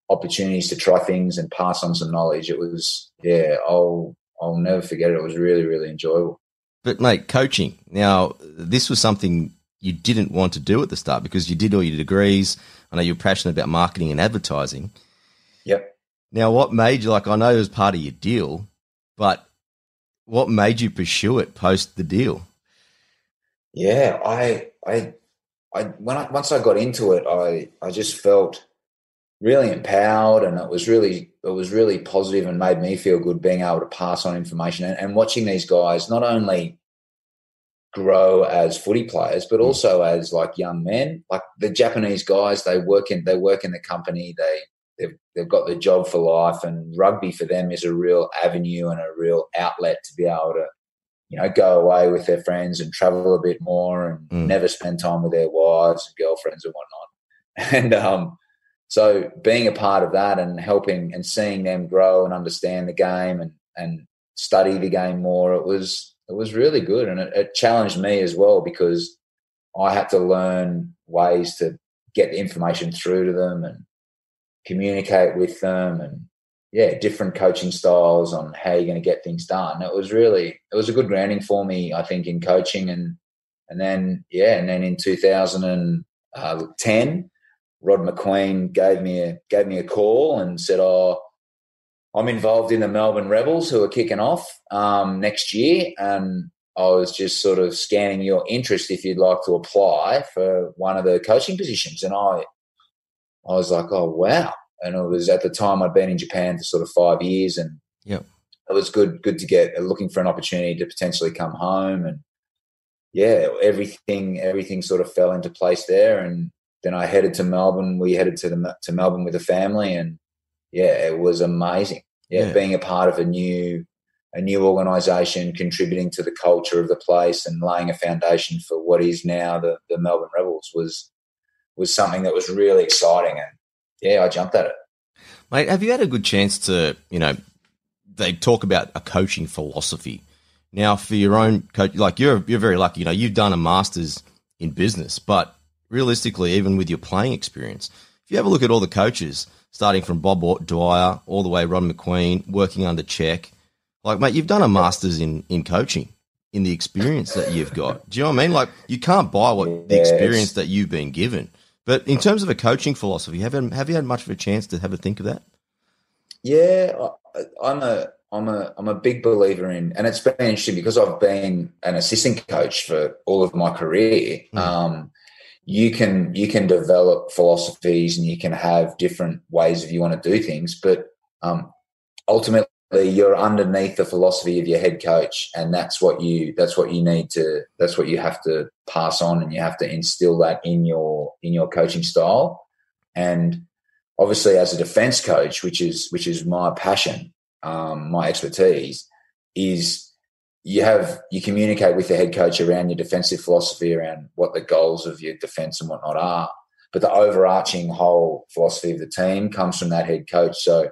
opportunities to try things and pass on some knowledge, it was yeah, I'll I'll never forget it. It was really, really enjoyable. But mate, coaching. Now, this was something you didn't want to do at the start because you did all your degrees. I know you're passionate about marketing and advertising. Yep. Now, what made you like? I know it was part of your deal, but what made you pursue it post the deal? Yeah, I, I, I when I once I got into it, I, I just felt really empowered, and it was really, it was really positive, and made me feel good being able to pass on information and, and watching these guys not only grow as footy players, but hmm. also as like young men. Like the Japanese guys, they work in they work in the company. They they've they've got the job for life, and rugby for them is a real avenue and a real outlet to be able to, you know, go away with their friends and travel a bit more and Mm. never spend time with their wives and girlfriends and whatnot. And um, so being a part of that and helping and seeing them grow and understand the game and and study the game more, it was it was really good and it, it challenged me as well because I had to learn ways to get the information through to them and communicate with them and yeah, different coaching styles on how you're going to get things done. It was really it was a good grounding for me, I think, in coaching and and then yeah, and then in 2010, Rod Macqueen gave me a gave me a call and said, "Oh, I'm involved in the Melbourne Rebels who are kicking off um, next year, and I was just sort of scanning your interest if you'd like to apply for one of the coaching positions." And I, I was like, "Oh wow!" And it was at the time I'd been in Japan for sort of five years, and Yep. it was good good to get looking for an opportunity to potentially come home and yeah everything everything sort of fell into place there and then I headed to Melbourne we headed to the to Melbourne with the family and yeah it was amazing yeah, Yeah. being a part of a new a new organization contributing to the culture of the place and laying a foundation for what is now the the Melbourne Rebels was was something that was really exciting and yeah I jumped at it Mate, have you had a good chance to, you know, they talk about a coaching philosophy. Now, for your own coach, like you're you're very lucky. You know, you've done a master's in business, but realistically, even with your playing experience, if you have a look at all the coaches, starting from Bob Dwyer all the way Rod Macqueen, working under Check, like mate, you've done a master's in in coaching, in the experience that you've got. Do you know what I mean? Like you can't buy what the experience that you've been given. But in terms of a coaching philosophy, have you, have you had much of a chance to have a think of that? Yeah, I, I'm a I'm a I'm a big believer in, and it's been interesting because I've been an assistant coach for all of my career. Mm. Um, you can you can develop philosophies and you can have different ways if you want to do things, but um, ultimately you're underneath the philosophy of your head coach, and that's what you that's what you need to that's what you have to pass on, and you have to instill that in your in your coaching style, and obviously as a defense coach, which is which is my passion, um, my expertise, is you have you communicate with the head coach around your defensive philosophy, around what the goals of your defense and whatnot are. But the overarching whole philosophy of the team comes from that head coach. So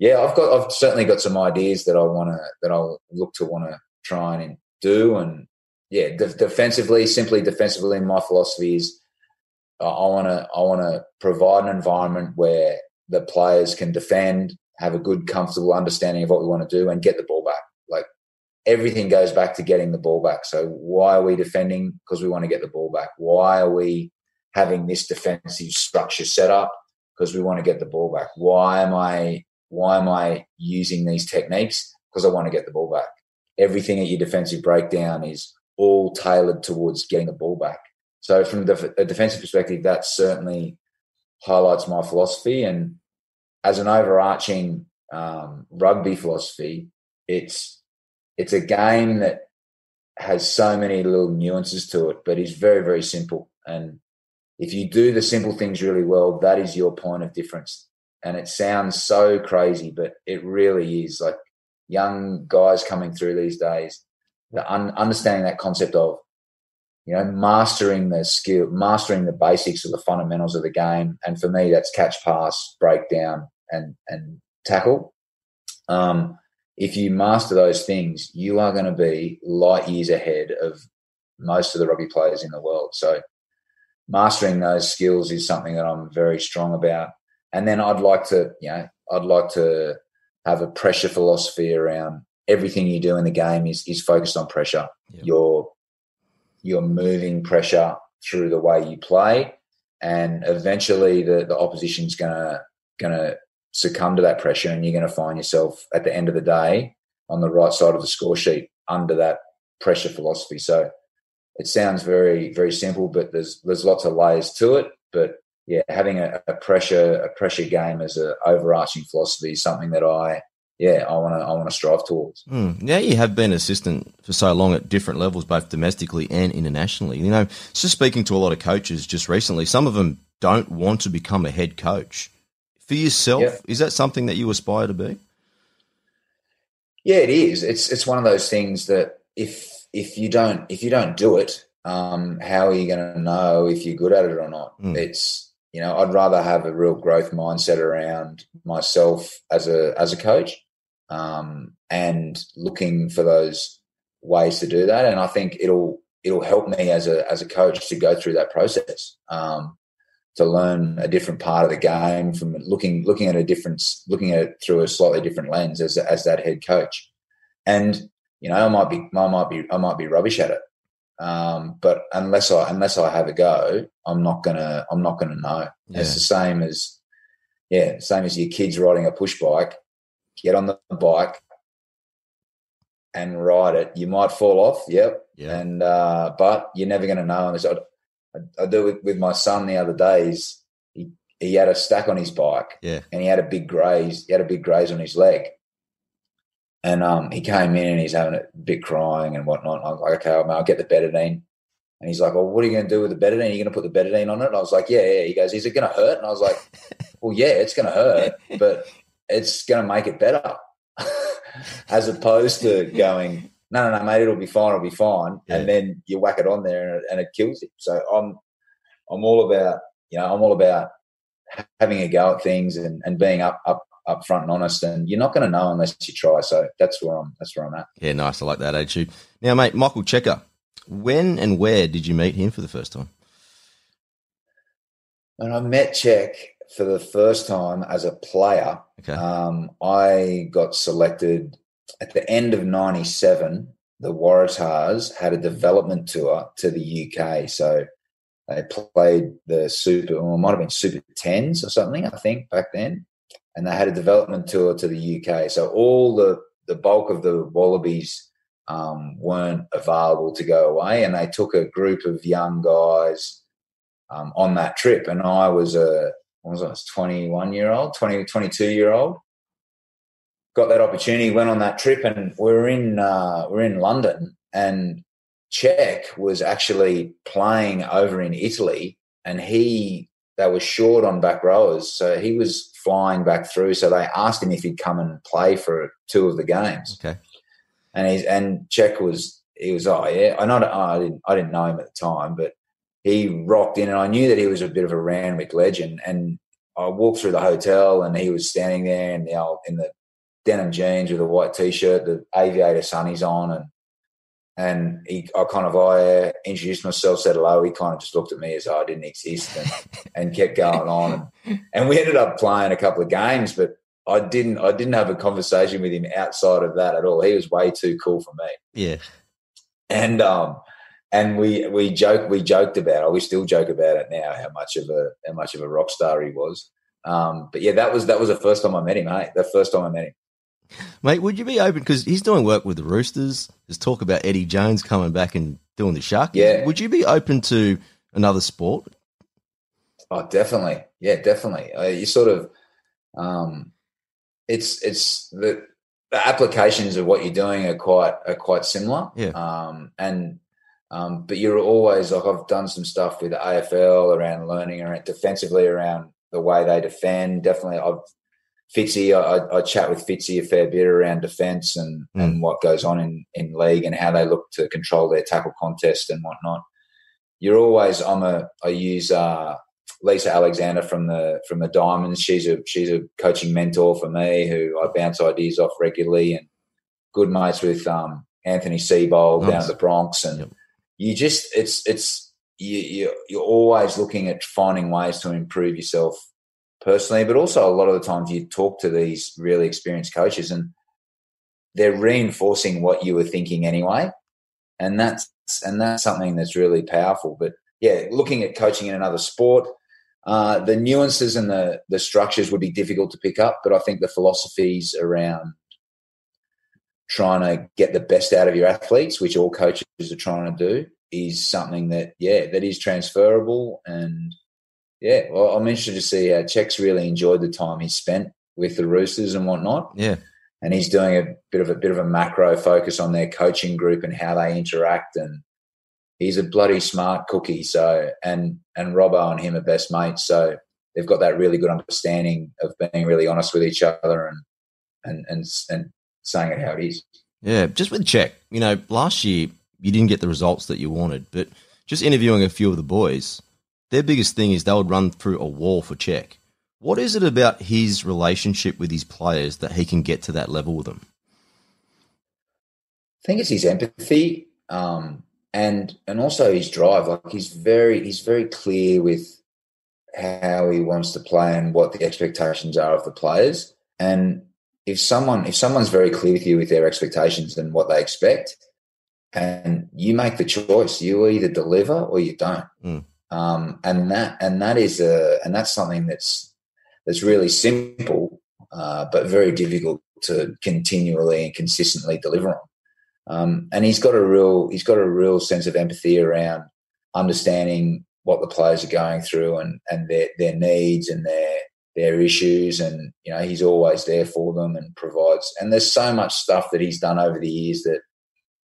yeah, I've got I've certainly got some ideas that I want to that I'll look to want to try and do. And yeah, de- defensively, simply defensively, my philosophy is I want to I want to provide an environment where the players can defend, have a good, comfortable understanding of what we want to do, and get the ball back. Like everything goes back to getting the ball back. So why are we defending? Because we want to get the ball back. Why are we having this defensive structure set up? Because we want to get the ball back. Why am I why am I using these techniques? Because I want to get the ball back. Everything at your defensive breakdown is all tailored towards getting the ball back. So from a defensive perspective, that certainly highlights my philosophy. And as an overarching um, rugby philosophy, it's it's a game that has so many little nuances to it, but is very very simple. And if you do the simple things really well, that is your point of difference. And it sounds so crazy, but it really is. Like young guys coming through these days, the un- understanding that concept of you know, mastering the skill, mastering the basics of the fundamentals of the game. And for me, that's catch, pass, breakdown, and and tackle. Um, if you master those things, you are going to be light years ahead of most of the rugby players in the world. So, mastering those skills is something that I'm very strong about. And then I'd like to, you know, I'd like to have a pressure philosophy around everything you do in the game is is focused on pressure. Yep. Your you're moving pressure through the way you play, and eventually the the opposition's gonna gonna succumb to that pressure, and you're gonna find yourself at the end of the day on the right side of the score sheet under that pressure philosophy. So it sounds very very simple, but there's there's lots of layers to it. But yeah, having a, a pressure a pressure game as an overarching philosophy is something that I yeah, I want to I want to strive towards. Mm. Now you have been assistant for so long at different levels, both domestically and internationally. You know, just speaking to a lot of coaches just recently, some of them don't want to become a head coach. For yourself, yep. is that something that you aspire to be? Yeah, it is. It's it's one of those things that if if you don't if you don't do it, um, how are you going to know if you're good at it or not? Mm. It's you know, I'd rather have a real growth mindset around myself as a as a coach um, and looking for those ways to do that. And I think it'll it'll help me as a as a coach to go through that process. Um, to learn a different part of the game from looking looking at a different looking at it through a slightly different lens as as that head coach. And you know, I might be I might be I might be rubbish at it. Um, but unless I unless I have a go, I'm not gonna I'm not gonna know. Yeah. It's the same as yeah, same as your kids riding a push bike get on the bike and ride it. You might fall off, yep. Yeah. And uh, but you're never going to know. And I, I, do it with my son the other days. He he had a stack on his bike, yeah, and he had a big graze. He had a big graze on his leg. And um, he came in and he's having a bit crying and whatnot. And I was like, okay, I'll get the betadine. And he's like, well, what are you going to do with the betadine? Are you going to put the betadine on it? And I was like, yeah, yeah. He goes, is it going to hurt? And I was like, well, yeah, it's going to hurt, but it's going to make it better, as opposed to going, no, no, no, mate, it'll be fine, it'll be fine, yeah. and then you whack it on there and, and it kills it. So I'm, I'm all about, you know, I'm all about having a go at things and, and being up, up, up front and honest. And you're not going to know unless you try. So that's where I'm, that's where I'm at. Yeah, nice. I like that attitude. Now, mate, Michael Cheika, when and where did you meet him for the first time? When I met Check, for the first time as a player, okay. um, I got selected at the end of '97. The Waratahs had a development tour to the UK, so they played the Super, well, it might have been Super Tens or something, I think, back then, and they had a development tour to the UK. So all the the bulk of the Wallabies um, weren't available to go away, and they took a group of young guys um, on that trip, and I was a was I, was 21 year old, 20, 22 year old. Got that opportunity, went on that trip, and we're in uh, we're in London, and Check was actually playing over in Italy, and he they were short on back rowers, so he was flying back through. So they asked him if he'd come and play for two of the games. Okay, and he's and Check was he was oh yeah I not oh, I didn't I didn't know him at the time, but he rocked in, and I knew that he was a bit of a Randwick legend. And I walked through the hotel, and he was standing there in the old, in the denim jeans with a white t-shirt, the aviator sunnies on, and and he, I kind of I introduced myself, said hello. He kind of just looked at me as though I didn't exist, and, and kept going on. And, and we ended up playing a couple of games, but I didn't I didn't have a conversation with him outside of that at all. He was way too cool for me. Yeah. And um and we we joke we joked about it. We still joke about it now. How much of a how much of a rock star he was. Um, but yeah, that was that was the first time I met him. Hey, the first time I met him. Mate, would you be open because he's doing work with the Roosters? There's talk about Eddie Jones coming back and doing the Shark. Yeah. Would you be open to another sport? Oh, definitely. Yeah, definitely. Uh, you sort of, um, it's it's the the applications of what you're doing are quite are quite similar. Yeah. Um, and um, but you're always like I've done some stuff with AFL around learning around defensively around the way they defend. Definitely, I've Fitzy. I, I chat with Fitzy a fair bit around defence and Mm. and what goes on in in league and how they look to control their tackle contest and whatnot. You're always I'm a I use uh, Lisa Alexander from the from the Diamonds. She's a she's a coaching mentor for me who I bounce ideas off regularly and good mates with um, Anthony Seibold down Nice. at the Broncos and Yep. you just it's it's you, you you're always looking at finding ways to improve yourself personally, but also a lot of the times you talk to these really experienced coaches and they're reinforcing what you were thinking anyway, and that's and that's something that's really powerful. But yeah, looking at coaching in another sport, uh, the nuances and the the structures would be difficult to pick up, but I think the philosophies around trying to get the best out of your athletes, which all coaches are trying to do, is something that yeah that is transferable and yeah, well, I'm interested to see how Check's really enjoyed the time he spent with the Roosters and whatnot. Yeah. and he's doing a bit of a bit of a macro focus on their coaching group and how they interact. And he's a bloody smart cookie so and and Robbo and him are best mates. So they've got that really good understanding of being really honest with each other and and and, and saying it how it is. Yeah, just with Czech, you know, last year you didn't get the results that you wanted, but just interviewing a few of the boys, their biggest thing is they would run through a wall for check. What is it about his relationship with his players that he can get to that level with them? I think it's his empathy um, and and also his drive. Like he's very he's very clear with how he wants to play and what the expectations are of the players. And if someone if someone's very clear with you with their expectations and what they expect, and you make the choice, you either deliver or you don't. Mm. Um, and that and that is a and that's something that's that's really simple, uh, but very difficult to continually and consistently deliver on. Um, and he's got a real he's got a real sense of empathy around understanding what the players are going through and and their their needs and their their issues and you know he's always there for them and provides and there's so much stuff that he's done over the years that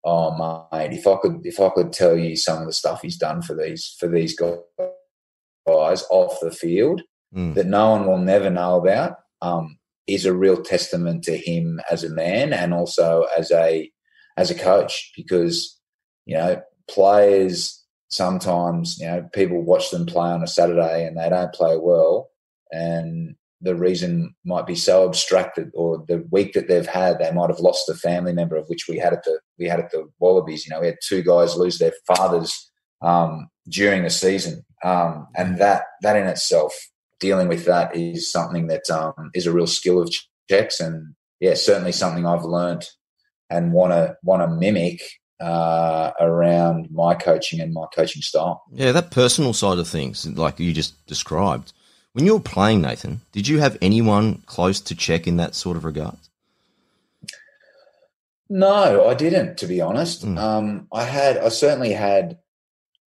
oh mate if I could if I could tell you some of the stuff he's done for these for these guys off the field Mm. that no one will never know about um, is a real testament to him as a man and also as a as a coach because you know players sometimes you know people watch them play on a Saturday and they don't play well and the reason might be so abstracted or the week that they've had they might have lost a family member of which we had at the we had at the Wallabies you know we had two guys lose their fathers um, during the season um, and that that in itself dealing with that is something that um, is a real skill of checks and yeah certainly something I've learned and want to want to mimic uh, around my coaching and my coaching style. Yeah, that personal side of things, like you just described. When you were playing, Nathan, did you have anyone close to check in that sort of regard? No, I didn't. To be honest, Mm. um, I had I certainly had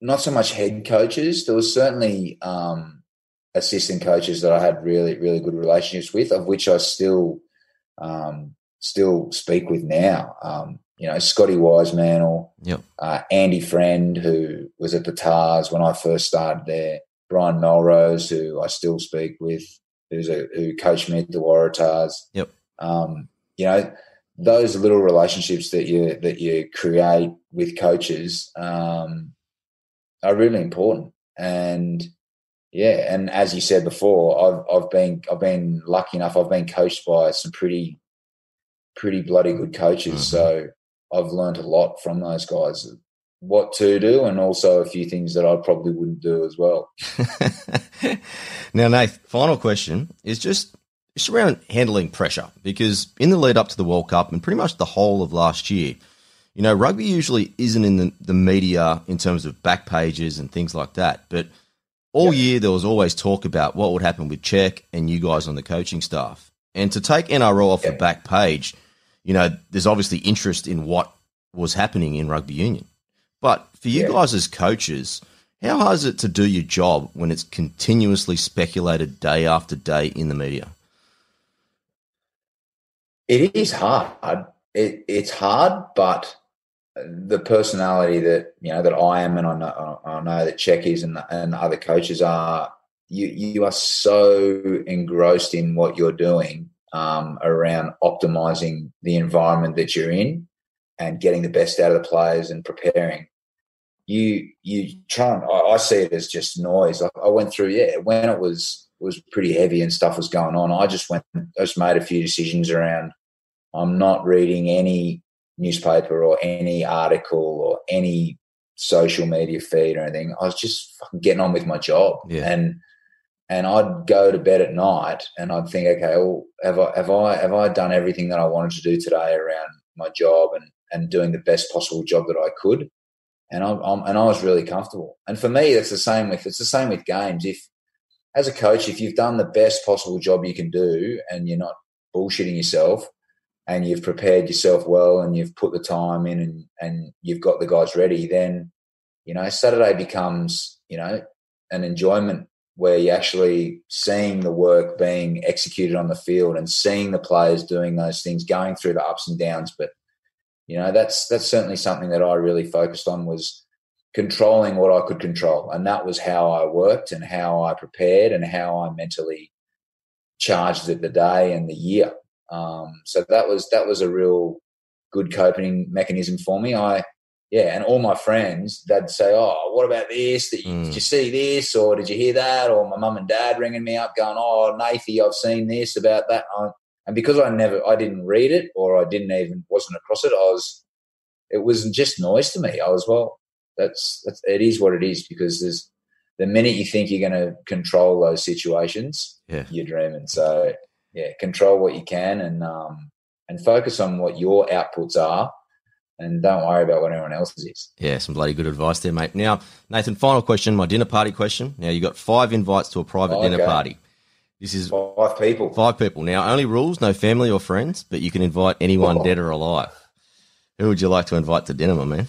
not so much head coaches. There was certainly um, assistant coaches that I had really really good relationships with, of which I still um, still speak with now. Um, you know, Scotty Wiseman Yep. uh, Andy Friend, who was at the Tahs when I first started there, Brian Melrose, who I still speak with, who's a, who coached me at the Waratahs. Yep. Um, you know, those little relationships that you that you create with coaches um, are really important. And yeah, and as you said before, I've I've been I've been lucky enough. I've been coached by some pretty pretty bloody good coaches. Mhm. So I've learned a lot from those guys, what to do, and also a few things that I probably wouldn't do as well. now, Nath, final question is just just around handling pressure because in the lead up to the World Cup and pretty much the whole of last year, you know, rugby usually isn't in the, the media in terms of back pages and things like that. But all year there was always talk about what would happen with Czech and you guys on the coaching staff. And to take NRL off the back page, you know, there's obviously interest in what was happening in rugby union. But for you Yeah. guys as coaches, how hard is it to do your job when it's continuously speculated day after day in the media? It is hard. It, it's hard, but the personality that you know that I am, and I know, I know that Check is, and, and other coaches are. You you are so engrossed in what you're doing um, around optimizing the environment that you're in and getting the best out of the players and preparing. You you try and I, I see it as just noise. I, I went through yeah when it was was pretty heavy and stuff was going on. I just went I just made a few decisions around. I'm not reading any newspaper or any article or any social media feed or anything. I was just getting on with my job. Yeah. And and I'd go to bed at night and I'd think, okay, well, have I have I have I done everything that I wanted to do today around my job and and doing the best possible job that I could? And I'm, I'm and I was really comfortable. And for me, it's the same with it's the same with games. If as a coach, if you've done the best possible job you can do and you're not bullshitting yourself, and you've prepared yourself well and you've put the time in and, and you've got the guys ready, then, you know, Saturday becomes, you know, an enjoyment where you're actually seeing the work being executed on the field and seeing the players doing those things, going through the ups and downs. But, you know, that's that's certainly something that I really focused on was controlling what I could control. And that was how I worked and how I prepared and how I mentally charged it the day and the year. Um, so that was that was a real good coping mechanism for me. I yeah, and all my friends they'd say, "Oh, what about this? Did you, mm. did you see this? Or did you hear that?" Or my mum and dad ringing me up, going, "Oh, Nathy, I've seen this about that." And because I never, I didn't read it, or I didn't even wasn't across it. I was, it was just noise to me. I was well, that's, that's it is what it is because there's the minute you think you're going to control those situations, yeah. you're dreaming. So yeah, control what you can and um, and focus on what your outputs are, and don't worry about what anyone else's is. Yeah, some bloody good advice there, mate. Now, Nathan, final question, my dinner party question. Now you got five invites to a private dinner party. This is five people. Five people. Now, only rules, no family or friends, but you can invite anyone oh. dead or alive. Who would you like to invite to dinner, my man?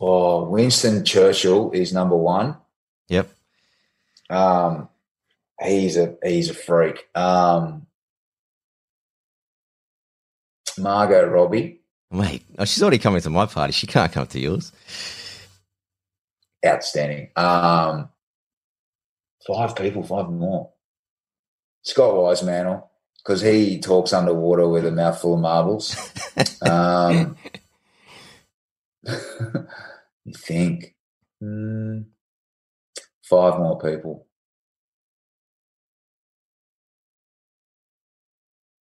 Oh, Winston Churchill is number one. Yep. Um, he's a he's a freak. Um, Margot Robbie. Wait, oh, she's already coming to my party. She can't come to yours. Outstanding. Um, five people, five more. Scott Wiseman, because he talks underwater with a mouthful of marbles. um, you think mm, five more people.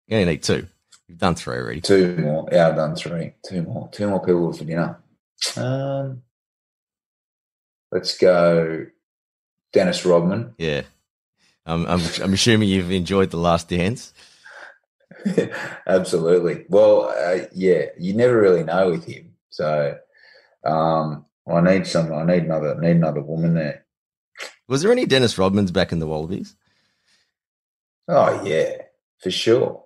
You only need two. You've done three already. Two more. Yeah, I've done three. Two more. Two more people for dinner. Um, let's go. Dennis Rodman. Yeah. Um, I'm, I'm assuming you've enjoyed the last dance. Absolutely. Well, uh, yeah, you never really know with him. So, um, I need some. I need another. Need another woman there. Was there any Dennis Rodmans back in the Wallabies? Oh yeah, for sure.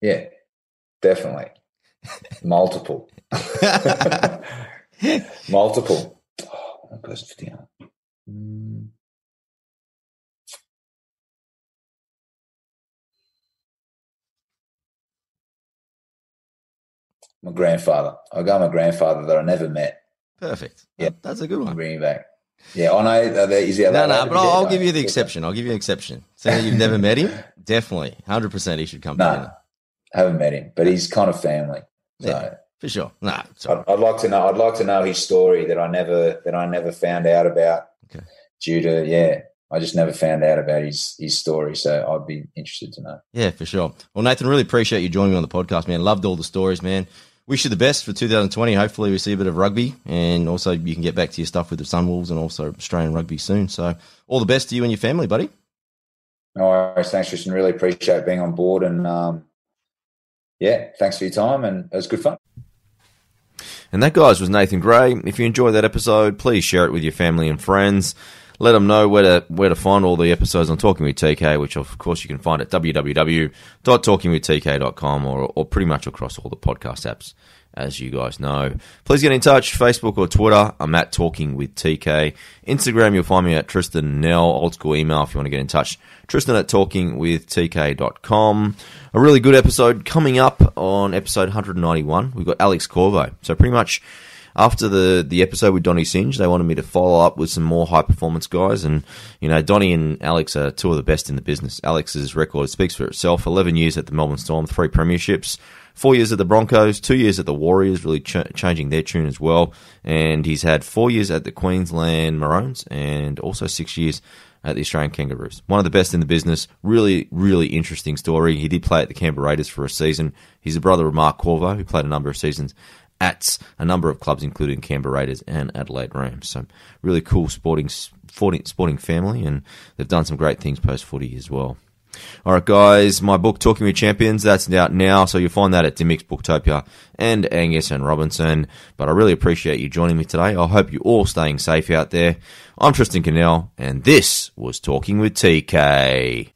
Yeah, definitely. Multiple. Multiple. Oh, one person for dinner. Mm. My grandfather. I go my grandfather that I never met. Perfect. Yeah, that's a good one. Bring him back. Yeah, I know. Is he no, uh, no, but I'll, I'll give you the exception. I'll give you an exception. Saying you've never met him, definitely, hundred percent, he should come. No, haven't met him, but he's kind of family. So. Yeah, for sure. Nah, I'd, I'd, like to know. I'd like to know his story that I never that I never found out about. Okay. Due to yeah, I just never found out about his his story, so I'd be interested to know. Yeah, for sure. Well, Nathan, really appreciate you joining me on the podcast, man. Loved all the stories, man. Wish you the best for 2020. Hopefully, we see a bit of rugby, and also you can get back to your stuff with the Sunwolves and also Australian rugby soon. So, all the best to you and your family, buddy. No worries. Thanks, Tristan. Really appreciate being on board and. Um, yeah, thanks for your time, and it was good fun. And that, guys, was Nathan Grey. If you enjoyed that episode, please share it with your family and friends. Let them know where to where to find all the episodes on Talking with TK, which of course you can find at www.talkingwithtk.com or, or pretty much across all the podcast apps as you guys know. Please get in touch, Facebook or Twitter. I'm at Talking with TK. Instagram, you'll find me at Tristan Nell. Old school email if you want to get in touch. Tristan at talkingwithtk.com. A really good episode coming up on episode 191. We've got Alex Corvo. So pretty much after the, the episode with Donny Singe, they wanted me to follow up with some more high performance guys. And, you know, Donny and Alex are two of the best in the business. Alex's record speaks for itself 11 years at the Melbourne Storm, three premierships, four years at the Broncos, two years at the Warriors, really ch- changing their tune as well. And he's had four years at the Queensland Maroons and also six years at the Australian Kangaroos. One of the best in the business. Really, really interesting story. He did play at the Canberra Raiders for a season. He's a brother of Mark Corvo, who played a number of seasons at a number of clubs, including Canberra Raiders and Adelaide Rams. So, really cool sporting sporting family, and they've done some great things post footy as well. All right, guys, my book, Talking with Champions, that's out now. So you'll find that at Dymocks Booktopia and Angus and Robertson. But I really appreciate you joining me today. I hope you're all staying safe out there. I'm Tristan Cannell, and this was Talking with TK.